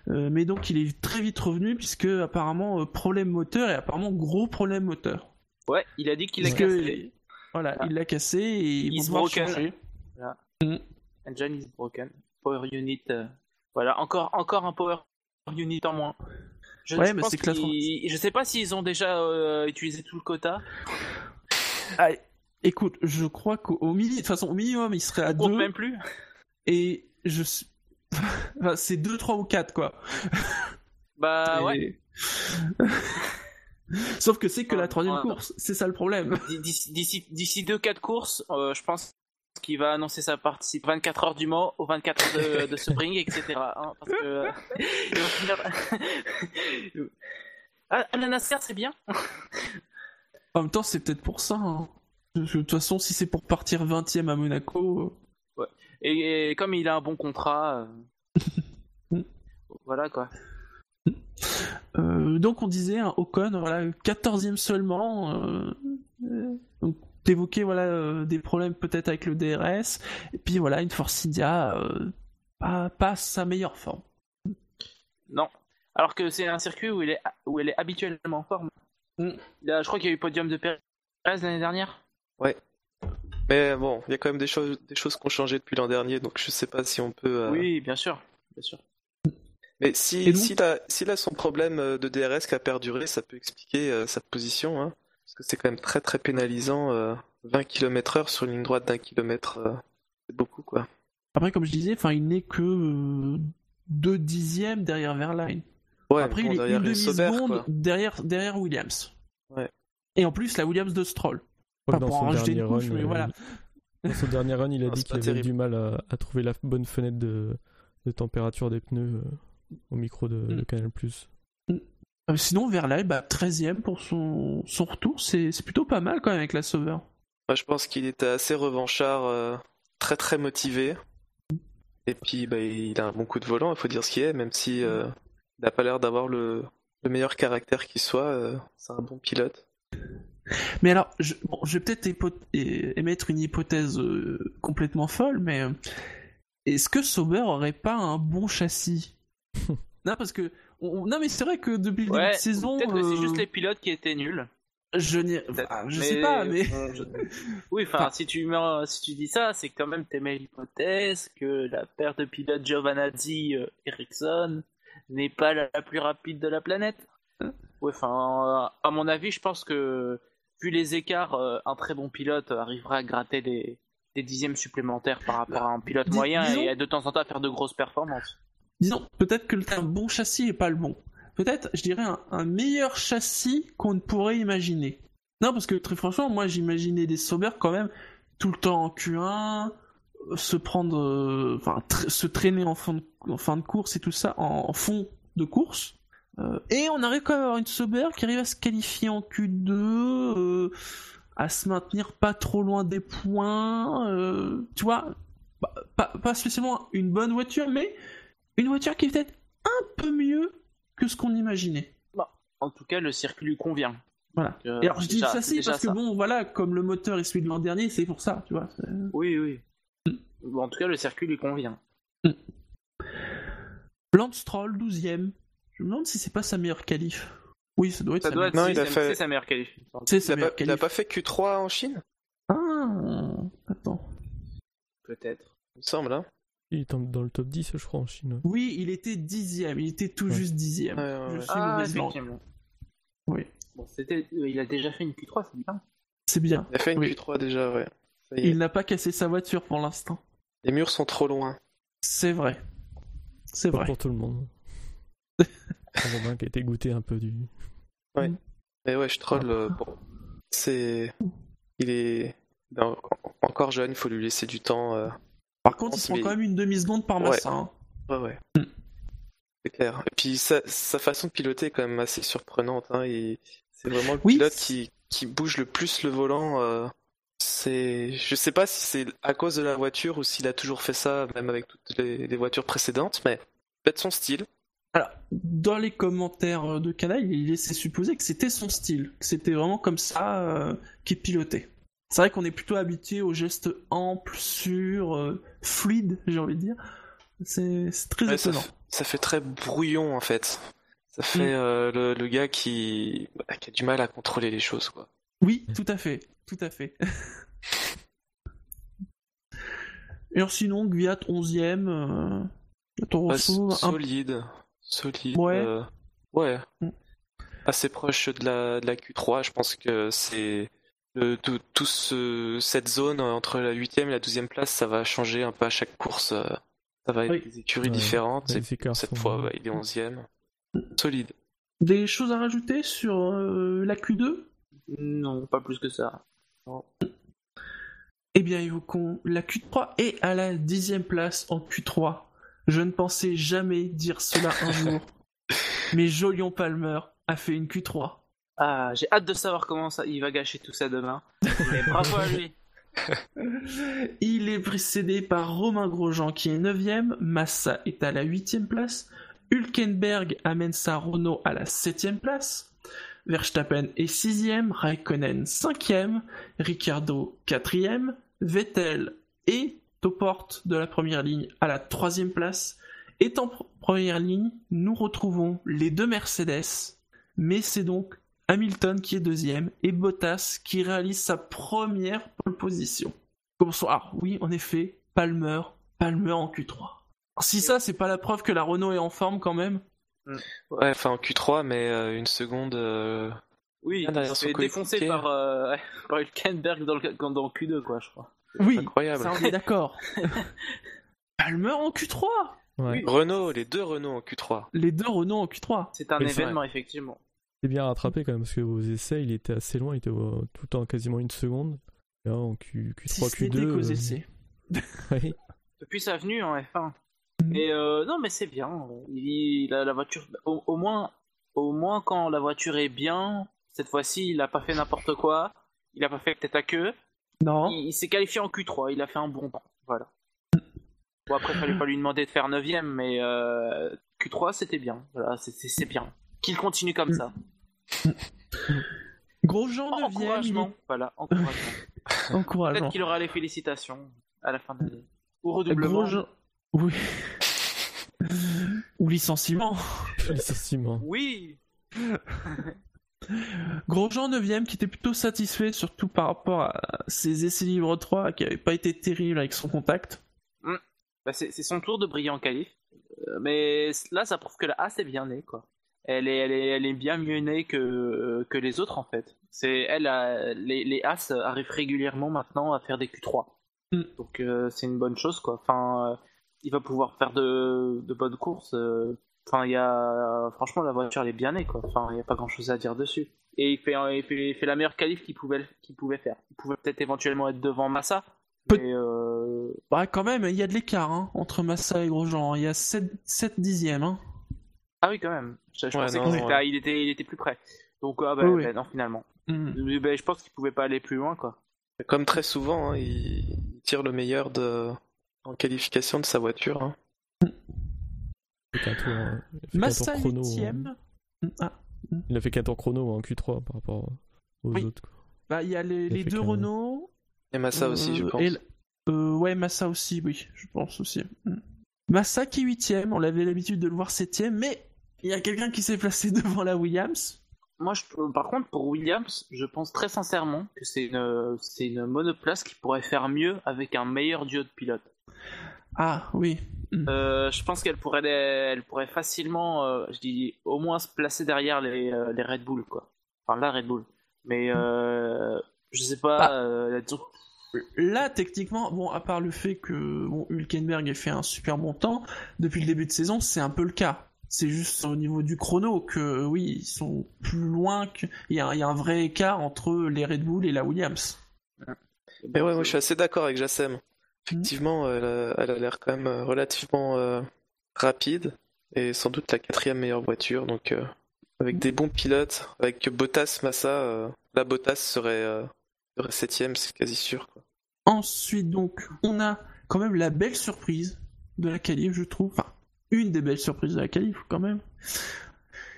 Speaker 2: Euh, mais donc il est très vite revenu puisque apparemment euh, problème moteur et apparemment gros problème moteur.
Speaker 3: Ouais, il a dit qu'il a
Speaker 2: Puisque,
Speaker 3: cassé.
Speaker 2: Voilà,
Speaker 3: Ah.
Speaker 2: il l'a cassé et ils
Speaker 3: He's
Speaker 2: vont devoir
Speaker 3: broken.
Speaker 2: changer.
Speaker 3: Engine is broken. Power unit. euh, Voilà, encore, encore un power unit en moins. Je,
Speaker 2: Ouais,
Speaker 3: je
Speaker 2: mais
Speaker 3: pense Je sais pas s'ils ont déjà euh, utilisé tout le quota.
Speaker 2: Ah, écoute, je crois qu'au au mini- de toute façon, au minimum, il serait à
Speaker 3: On compte
Speaker 2: 2
Speaker 3: même plus.
Speaker 2: et je enfin, c'est 2 3 ou 4 quoi.
Speaker 3: Bah
Speaker 2: Et-
Speaker 3: ouais.
Speaker 2: Sauf que c'est que la troisième course, c'est ça le problème.
Speaker 3: D'ici 2-4 courses, euh, je pense va annoncer sa participation 24 heures du Mans aux 24 heures de, de Sebring, etc. hein, parce que, euh, finir- ah, c'est bien.
Speaker 2: En même temps, c'est peut-être pour ça. hein. De toute façon, si c'est pour partir 20ème à Monaco,
Speaker 3: Et, et comme il a un bon contrat, euh, voilà quoi.
Speaker 2: Euh, donc on disait un Ocon, voilà, 14e seulement. Euh, euh, donc t'évoquais voilà euh, des problèmes peut-être avec le DRS, et puis voilà une Force India euh, pas, pas sa meilleure forme.
Speaker 3: Non. Alors que c'est un circuit où il est, où elle est habituellement en forme.
Speaker 2: Mm.
Speaker 3: Je crois qu'il y a eu podium de Perez l'année dernière.
Speaker 4: Mais bon, il y a quand même des choses, des choses qui ont changé depuis l'an dernier, donc je sais pas si on peut. euh,
Speaker 3: Oui, bien sûr. Bien sûr.
Speaker 4: Mais si, s'il a, s'il a son problème de DRS qui a perduré, ça peut expliquer euh, sa position, hein, parce que c'est quand même très très pénalisant. euh, 20 km/h sur une ligne droite d'un kilomètre, euh, c'est beaucoup quoi.
Speaker 2: Après comme je disais, enfin il n'est que euh, deux dixièmes derrière Verline.
Speaker 4: Ouais,
Speaker 2: Après
Speaker 4: bon,
Speaker 2: il est une demi-seconde derrière, derrière Williams.
Speaker 4: Ouais.
Speaker 2: Et en plus la Williams de Stroll. Pas
Speaker 5: que
Speaker 2: pour en
Speaker 5: son
Speaker 2: rajouter
Speaker 5: dernier
Speaker 2: une couche,
Speaker 5: run,
Speaker 2: mais
Speaker 5: euh,
Speaker 2: voilà.
Speaker 5: Dans son dernier run, il a
Speaker 4: Non,
Speaker 5: dit qu'il avait
Speaker 4: terrible.
Speaker 5: du mal à, à trouver la bonne fenêtre de, de température des pneus euh, au micro de, de
Speaker 2: Mm.
Speaker 5: Canal+.
Speaker 2: Euh, Sinon Verline, bah 13ème pour son, son retour, c'est c'est plutôt pas mal quand même avec la Sauber.
Speaker 4: Moi, je pense qu'il était assez revanchard, euh, très très motivé. Et puis, bah, il a un bon coup de volant, il faut dire ce qu'il est, même si euh, il n'a pas l'air d'avoir le, le meilleur caractère qui soit. euh, c'est un bon pilote.
Speaker 2: Mais alors, je, bon, je vais peut-être émettre une hypothèse euh, complètement folle, mais euh, est-ce que Sauber aurait pas un bon châssis? Non, parce que on- non, mais c'est vrai que depuis le début
Speaker 3: Ouais,
Speaker 2: de saison,
Speaker 3: Peut-être que c'est
Speaker 2: euh,
Speaker 3: juste les pilotes qui étaient nuls.
Speaker 2: je, n'ai-
Speaker 3: Peut-être.
Speaker 2: enfin, je sais pas, mais
Speaker 3: je- Oui, enfin, si tu si tu dis ça, c'est quand même t'émets l'hypothèse que la paire de pilotes Giovanazzi euh, Ericsson n'est pas la, plus rapide de la planète. Oui, enfin, euh, à mon avis, je pense que vu les écarts, euh, un très bon pilote arrivera à gratter des, des dixièmes supplémentaires par rapport à un pilote moyen
Speaker 2: disons-
Speaker 3: et de temps en temps à faire de grosses performances.
Speaker 2: Disons peut-être que le bon châssis est pas le bon. Peut-être, je dirais un, meilleur châssis qu'on ne pourrait imaginer. Non, parce que très franchement, moi j'imaginais des Sauber quand même tout le temps en Q1, euh, se prendre, euh, enfin se traîner en fin, de, course et tout ça, en, fond de course. Euh, et on arrive quand même à avoir une Sauber qui arrive à se qualifier en Q2, euh, à se maintenir pas trop loin des points, tu vois, pas, pas spécialement une bonne voiture, mais une voiture qui est peut-être un peu mieux que ce qu'on imaginait.
Speaker 3: En tout cas, le circuit lui convient.
Speaker 2: Voilà.
Speaker 3: Euh,
Speaker 2: Et alors je dis
Speaker 3: déjà-
Speaker 2: ça si parce que bon voilà comme le moteur est celui de l'an dernier c'est pour ça tu vois.
Speaker 3: Oui, oui. Bon, en tout cas, le circuit lui convient.
Speaker 2: Lance Stroll 12ème. Je me demande si c'est pas sa meilleure qualif. Oui ça doit être
Speaker 3: Ça
Speaker 2: sa
Speaker 3: doit être
Speaker 2: meilleure-
Speaker 4: Non, il a
Speaker 3: c'est-
Speaker 4: fait-
Speaker 3: c'est sa meilleure qualif.
Speaker 2: c'est sa
Speaker 4: Il a,
Speaker 2: meilleure
Speaker 4: pas, il a pas fait Q3 en Chine,
Speaker 2: Ah attends.
Speaker 3: Peut-être.
Speaker 4: il me semble. Hein
Speaker 5: Il est dans le top 10, je crois, en Chine.
Speaker 2: Oui il était dixième il était tout
Speaker 5: Ouais.
Speaker 2: juste dixième.
Speaker 4: Ouais, ouais,
Speaker 2: Je
Speaker 4: ouais.
Speaker 2: suis
Speaker 3: Ah.
Speaker 2: Oui
Speaker 3: Bon, c'était, euh, il a déjà fait une Q3, c'est bien.
Speaker 2: c'est bien.
Speaker 4: Il a fait une
Speaker 2: Oui.
Speaker 4: Q3 déjà, ouais. Ça y est.
Speaker 2: Il n'a pas cassé sa voiture pour l'instant.
Speaker 4: Les murs sont trop loin.
Speaker 2: C'est vrai. C'est
Speaker 5: Pas
Speaker 2: vrai.
Speaker 5: pour tout le monde. Romain qui a été goûté un peu du.
Speaker 4: Mais ouais, je troll. euh, bon, c'est. Il est. ben, encore jeune, il faut lui laisser du temps. euh,
Speaker 2: Par contre il
Speaker 4: pense,
Speaker 2: prend quand même une demi seconde par
Speaker 4: Ouais.
Speaker 2: massa. hein.
Speaker 4: Ouais, ouais.
Speaker 2: Mm.
Speaker 4: C'est clair. Et puis sa, sa façon de piloter est quand même assez surprenante. Hein. C'est vraiment le
Speaker 2: Oui.
Speaker 4: pilote qui, qui bouge le plus le volant. euh, C'est, je sais pas si c'est à cause de la voiture ou s'il a toujours fait ça, même avec toutes les, les voitures précédentes, mais peut-être son style.
Speaker 2: Alors, dans les commentaires de Canal, il laissait supposer que c'était son style, que c'était vraiment comme ça euh, qu'il pilotait. C'est vrai qu'on est plutôt habitué aux gestes amples, sûrs, euh, fluides, j'ai envie de dire. C'est très
Speaker 4: Ouais, ça,
Speaker 2: étonnant.
Speaker 4: ça fait très brouillon en fait. Ça fait
Speaker 2: Mm.
Speaker 4: euh, le, le gars qui, bah, qui a du mal à contrôler les choses quoi.
Speaker 2: Oui, tout à fait, tout à fait. Et alors sinon, Gviat 11ème, euh, un-
Speaker 4: solide, solide.
Speaker 2: Ouais.
Speaker 4: euh, ouais.
Speaker 2: Mm.
Speaker 4: Assez proche de la, de la Q3. Je pense que c'est tout, tout ce, cette zone entre la 8ème et la 12ème place, ça va changer un peu à chaque course. euh, Ça va être
Speaker 2: Oui.
Speaker 4: des écuries
Speaker 5: Ouais.
Speaker 4: différentes. Et
Speaker 5: Les écarts
Speaker 4: cette
Speaker 5: sont-
Speaker 4: fois, ouais, il est 11ème. Solide.
Speaker 2: des choses à rajouter sur euh, la Q2
Speaker 3: Non, pas plus que ça.
Speaker 2: Eh bien, évoquons la Q3 et à la dixième place en Q3. Je ne pensais jamais dire cela un jour. Mais Jolion Palmer a fait une Q3.
Speaker 3: Ah, j'ai hâte de savoir comment ça, il va gâcher tout ça demain. Bravo à lui.
Speaker 2: Il est précédé par Romain Grosjean qui est 9ème, Massa est à la 8ème place, Hülkenberg amène sa Renault à la 7ème place, Verstappen est 6ème, Raikkonen 5ème, Ricciardo 4ème, Vettel est aux portes de la première ligne à la 3ème place, et en pr- première ligne, nous retrouvons les deux Mercedes, mais c'est donc Hamilton qui est deuxième et Bottas qui réalise sa première pole position. Bonsoir, oui, en effet, Palmer, Palmer en Q3. Alors, Si ça, c'est pas la preuve que la Renault est en forme quand même.
Speaker 4: Ouais, enfin en Q3, mais euh, une seconde. euh,
Speaker 3: Oui,
Speaker 4: derrière
Speaker 3: il s'est défoncé par, euh, par Hülkenberg dans le, dans le Q2, quoi, je crois.
Speaker 2: Oui,
Speaker 4: incroyable.
Speaker 2: ça on est d'accord. Palmer en Q3
Speaker 5: Ouais.
Speaker 4: Renault, les deux Renault en Q3.
Speaker 2: Les deux Renault en Q3.
Speaker 3: C'est un
Speaker 5: Mais
Speaker 3: événement, effectivement.
Speaker 5: C'est bien rattrapé quand même, parce qu'aux essais, il était assez loin, il était au- tout le temps quasiment une seconde. Là, en Q,
Speaker 2: Si
Speaker 5: Q3,
Speaker 2: ce n'était
Speaker 5: Q2.
Speaker 2: qu'aux
Speaker 5: euh,
Speaker 2: essais.
Speaker 3: Depuis sa venue en F1.
Speaker 2: Mhm.
Speaker 3: Et euh, non, mais c'est bien. Il, la, la voiture, au, au moins, au moins quand la voiture est bien, cette fois-ci, il a pas fait n'importe quoi. Il a pas fait tête à queue.
Speaker 2: Non.
Speaker 3: Il, il s'est qualifié en Q3. Il a fait un bon temps. Voilà. Bon après, fallait pas lui demander de faire 9 mais euh, Q3 c'était bien. Voilà, c'est bien. Qu'il continue comme ça.
Speaker 2: Grosjean 9ème, il
Speaker 3: Encouragement. Voilà, encouragement.
Speaker 2: est encourageant.
Speaker 3: Peut-être qu'il aura les félicitations à la fin de l'année. Ou redoublement.
Speaker 2: Grosjean... Oui. Ou licenciement.
Speaker 5: Licenciement.
Speaker 3: Oui.
Speaker 2: Grosjean 9ème qui était plutôt satisfait, surtout par rapport à ses essais libres 3 qui n'avaient pas été terribles avec son contact.
Speaker 3: Bah, c'est son tour de briller en qualif. Euh, mais là, ça prouve que la A c'est bien née, quoi. Elle est, elle est, elle est bien mieux née que, que les autres, en fait. C'est elle, a- les, les As arrivent régulièrement maintenant à faire des Q3.
Speaker 2: Mm.
Speaker 3: Donc euh, c'est une bonne chose, quoi. Enfin, euh, il va pouvoir faire de, de bonnes courses. euh. Enfin, il y a, franchement, la voiture elle est bien née, quoi. Enfin, il n'y a pas grand chose à dire dessus. Et il fait, il fait, il fait la meilleure qualif qu'il pouvait, qu'il pouvait faire. Il pouvait peut-être éventuellement être devant Massa. Mais euh,
Speaker 2: Bah quand même, il y a de l'écart hein, entre Massa et Grosjean. Il y a 7, 7 dixièmes. Hein.
Speaker 3: Ah oui, quand même. Je, je
Speaker 4: Ouais,
Speaker 3: pensais qu'il
Speaker 4: ouais.
Speaker 3: il était, il était plus près. Donc, ah bah,
Speaker 2: Oui, oui.
Speaker 3: bah, non, finalement.
Speaker 2: Hmm.
Speaker 3: Euh, bah, je pense qu'il pouvait pas aller plus loin, quoi.
Speaker 4: Comme très souvent, hein, il tire le meilleur de... en qualification de sa voiture. hein.
Speaker 5: Il a fait qu'un tour, hein.
Speaker 2: Massa
Speaker 5: tour chrono,
Speaker 2: 8ème. Ah,
Speaker 5: Il a fait qu'un tour chrono en Q3 par rapport aux
Speaker 2: Oui.
Speaker 5: autres.
Speaker 2: bah il y a les, deux Renault.
Speaker 4: Et Massa aussi, je
Speaker 2: euh,
Speaker 4: pense.
Speaker 2: et l- euh, ouais, Massa aussi, oui, je pense aussi. Massa qui est 8ème, on avait l'habitude de le voir 7ème, mais il y a quelqu'un qui s'est placé devant la Williams.
Speaker 3: Moi, je, par contre, pour Williams, je pense très sincèrement que c'est une, c'est une monoplace qui pourrait faire mieux avec un meilleur duo de pilotes.
Speaker 2: Ah oui.
Speaker 3: Euh, je pense qu'elle pourrait, elle pourrait facilement, euh, je dis, au moins se placer derrière les, euh, les Red Bull, quoi. Enfin, la Red Bull. Mais, euh, je sais pas,
Speaker 2: Ah.
Speaker 3: euh, disons-
Speaker 2: Là, techniquement, bon, à part le fait que bon, Hülkenberg ait fait un super bon temps, depuis le début de saison, c'est un peu le cas. C'est juste au niveau du chrono que, oui, ils sont plus loin que. Il y, a, il y a un vrai écart entre les Red Bull et la Williams.
Speaker 4: Mais ouais, moi je suis assez d'accord avec Jassem. Effectivement, elle a, elle a l'air quand même euh, relativement euh, rapide et sans doute la quatrième meilleure voiture. Donc euh, avec des bons pilotes, avec Bottas, Massa, euh, la Bottas serait, euh, serait septième, c'est quasi sûr. Quoi.
Speaker 2: Ensuite, donc, on a quand même la belle surprise de la qualif, je trouve. Enfin, une des belles surprises de la qualif, quand même.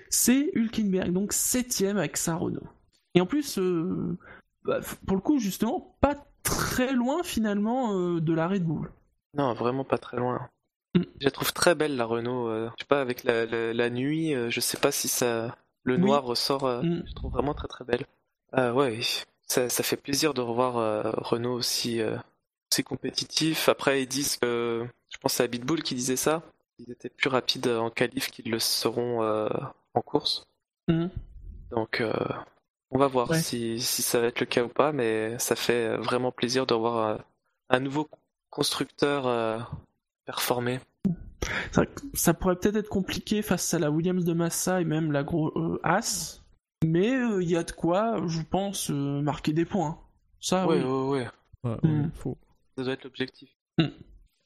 Speaker 2: C'est Hülkenberg, donc septième avec sa Renault. Et en plus, euh, bah, pour le coup, justement, pas très loin finalement euh, de la Red Bull.
Speaker 4: Non, vraiment pas très loin.
Speaker 2: Mm.
Speaker 4: Je la trouve très belle la Renault. euh, je sais pas, avec la, la, la nuit, je sais pas si ça, le
Speaker 2: Oui.
Speaker 4: noir ressort.
Speaker 2: Mm.
Speaker 4: Je trouve vraiment très très belle. Ouais, ça, ça fait plaisir de revoir Renault aussi, aussi compétitif. Après, ils disent que, je pense que c'est Bull qui disait ça, ils étaient plus rapides en qualif qu'ils le seront euh, en course.
Speaker 2: Mhm.
Speaker 4: Donc, euh, on va voir
Speaker 2: Ouais.
Speaker 4: si, si ça va être le cas ou pas, mais ça fait vraiment plaisir de euh, un nouveau constructeur euh, performer.
Speaker 2: Ça, ça pourrait peut-être être compliqué face à la Williams de Massa et même la gros euh, As. Mais euh, il y a de quoi, je pense, euh, marquer des points. Ça,
Speaker 4: ouais,
Speaker 2: oui.
Speaker 4: ouais, ouais,
Speaker 5: faut.
Speaker 4: ça doit être l'objectif.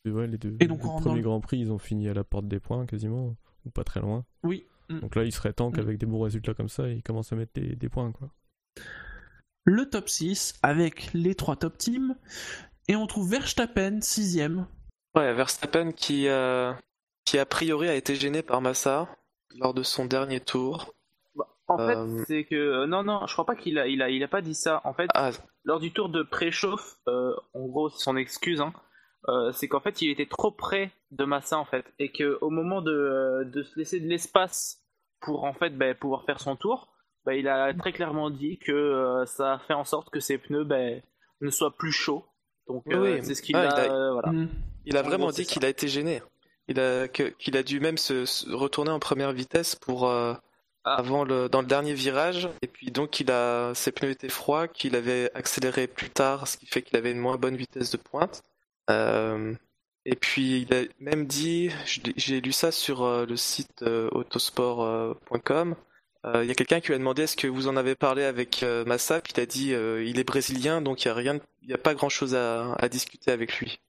Speaker 5: Et ouais, les deux,
Speaker 2: Et donc,
Speaker 5: les
Speaker 2: en-
Speaker 5: premiers
Speaker 2: le-
Speaker 5: Grands Prix, ils ont fini à la porte des points quasiment, ou pas très loin.
Speaker 2: Oui. Mm.
Speaker 5: Donc là, il serait temps
Speaker 2: Mm.
Speaker 5: qu'avec des bons résultats comme ça, ils commencent à mettre des, des points. Quoi.
Speaker 2: le top 6 avec les trois top teams. Et on trouve Verstappen, sixième.
Speaker 4: Ouais, Verstappen qui, euh, qui a priori a été gêné par Massa lors de son dernier tour.
Speaker 3: Bah, en
Speaker 4: Euh,
Speaker 3: fait, c'est que euh, non, non, je crois pas qu'il a, il a, il a pas dit ça. En fait,
Speaker 4: Ah,
Speaker 3: lors du tour de préchauffe, euh, en gros, c'est son excuse, hein, euh, c'est qu'en fait, il était trop près de Massa en fait, et que au moment de, euh, de se laisser de l'espace pour en fait ben, pouvoir faire son tour, ben, il a très clairement dit que euh, ça a fait en sorte que ses pneus ben, ne soient plus chauds. Donc
Speaker 4: Oui,
Speaker 3: euh, c'est ce qu'il
Speaker 4: Ah,
Speaker 3: a,
Speaker 4: il a-
Speaker 3: euh, voilà.
Speaker 2: Mm.
Speaker 4: il a
Speaker 3: En
Speaker 4: vraiment
Speaker 3: gros,
Speaker 4: dit qu'il a été gêné. Il a, qu'il a dû même se, se retourner en première vitesse pour euh, avant le, dans le dernier virage. Et puis donc il a ses pneus étaient froids, qu'il avait accéléré plus tard, ce qui fait qu'il avait une moins bonne vitesse de pointe. Euh, et puis il a même dit, j'ai lu ça sur euh, le site euh, autosport.com. Euh, Il y a quelqu'un qui lui a demandé est-ce que vous en avez parlé avec euh, Massa, puis il a dit euh, il est brésilien donc il y a rien, il y a pas grand chose à, à discuter avec lui.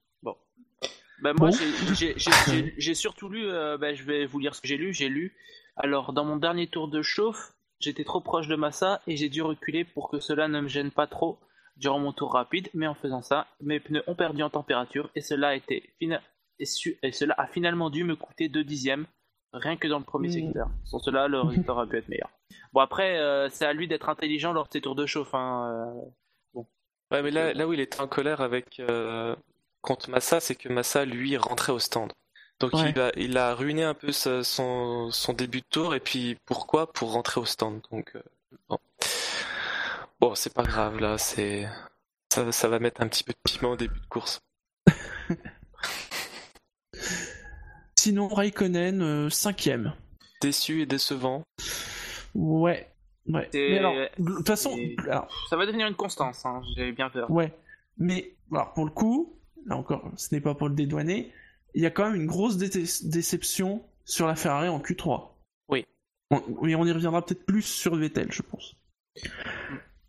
Speaker 3: Ben, moi,
Speaker 2: Bon.
Speaker 3: j'ai- j'ai- j'ai surtout lu, euh, ben, je vais vous lire ce que j'ai lu. J'ai lu, alors dans mon dernier tour de chauffe, j'étais trop proche de Massa et j'ai dû reculer pour que cela ne me gêne pas trop durant mon tour rapide, mais en faisant ça, mes pneus ont perdu en température et cela a, été fina- et su- et cela a finalement dû me coûter 2 dixièmes, rien que dans le premier
Speaker 2: Mm.
Speaker 3: secteur. Sans cela, le résultat aurait pu être meilleur. Bon, après, euh, c'est à lui d'être intelligent lors de ses tours de chauffe. Hein, euh.
Speaker 4: Ouais, mais là, là où il était en colère avec euh, contre Massa, c'est que Massa lui rentrait au stand. Donc
Speaker 2: Ouais.
Speaker 4: il a il a ruiné un peu sa- son son début de tour et puis pourquoi? Pour rentrer au stand. Donc euh, bon, bon c'est pas grave là, c'est ça ça va mettre un petit peu de piment au début de course.
Speaker 2: Sinon, Raikkonen, euh, cinquième.
Speaker 4: Déçu et décevant.
Speaker 2: Ouais. Ouais.
Speaker 3: C'est-
Speaker 2: Mais alors, de toute façon, alors,
Speaker 3: Ça va devenir une constance, hein, j'ai bien peur.
Speaker 2: ouais. Mais, alors, pour le coup, là encore, ce n'est pas pour le dédouaner, il y a quand même une grosse dé- déception sur la Ferrari en Q3.
Speaker 4: Oui.
Speaker 2: On, oui, on y reviendra peut-être plus sur Vettel, je pense.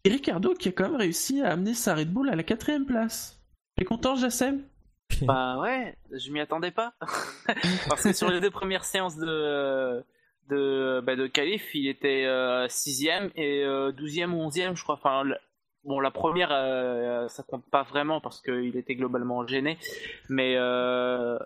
Speaker 2: Et Ricardo qui a quand même réussi à amener sa Red Bull à la quatrième place. T'es content, Jassem?
Speaker 3: Bah ouais, je m'y attendais pas. Parce que sur les deux premières séances de de bah, de qualif, il était euh, sixième et euh, douzième ou onzième, je crois. Enfin, le- bon, la première, euh, ça compte pas vraiment parce qu'il était globalement gêné, mais euh,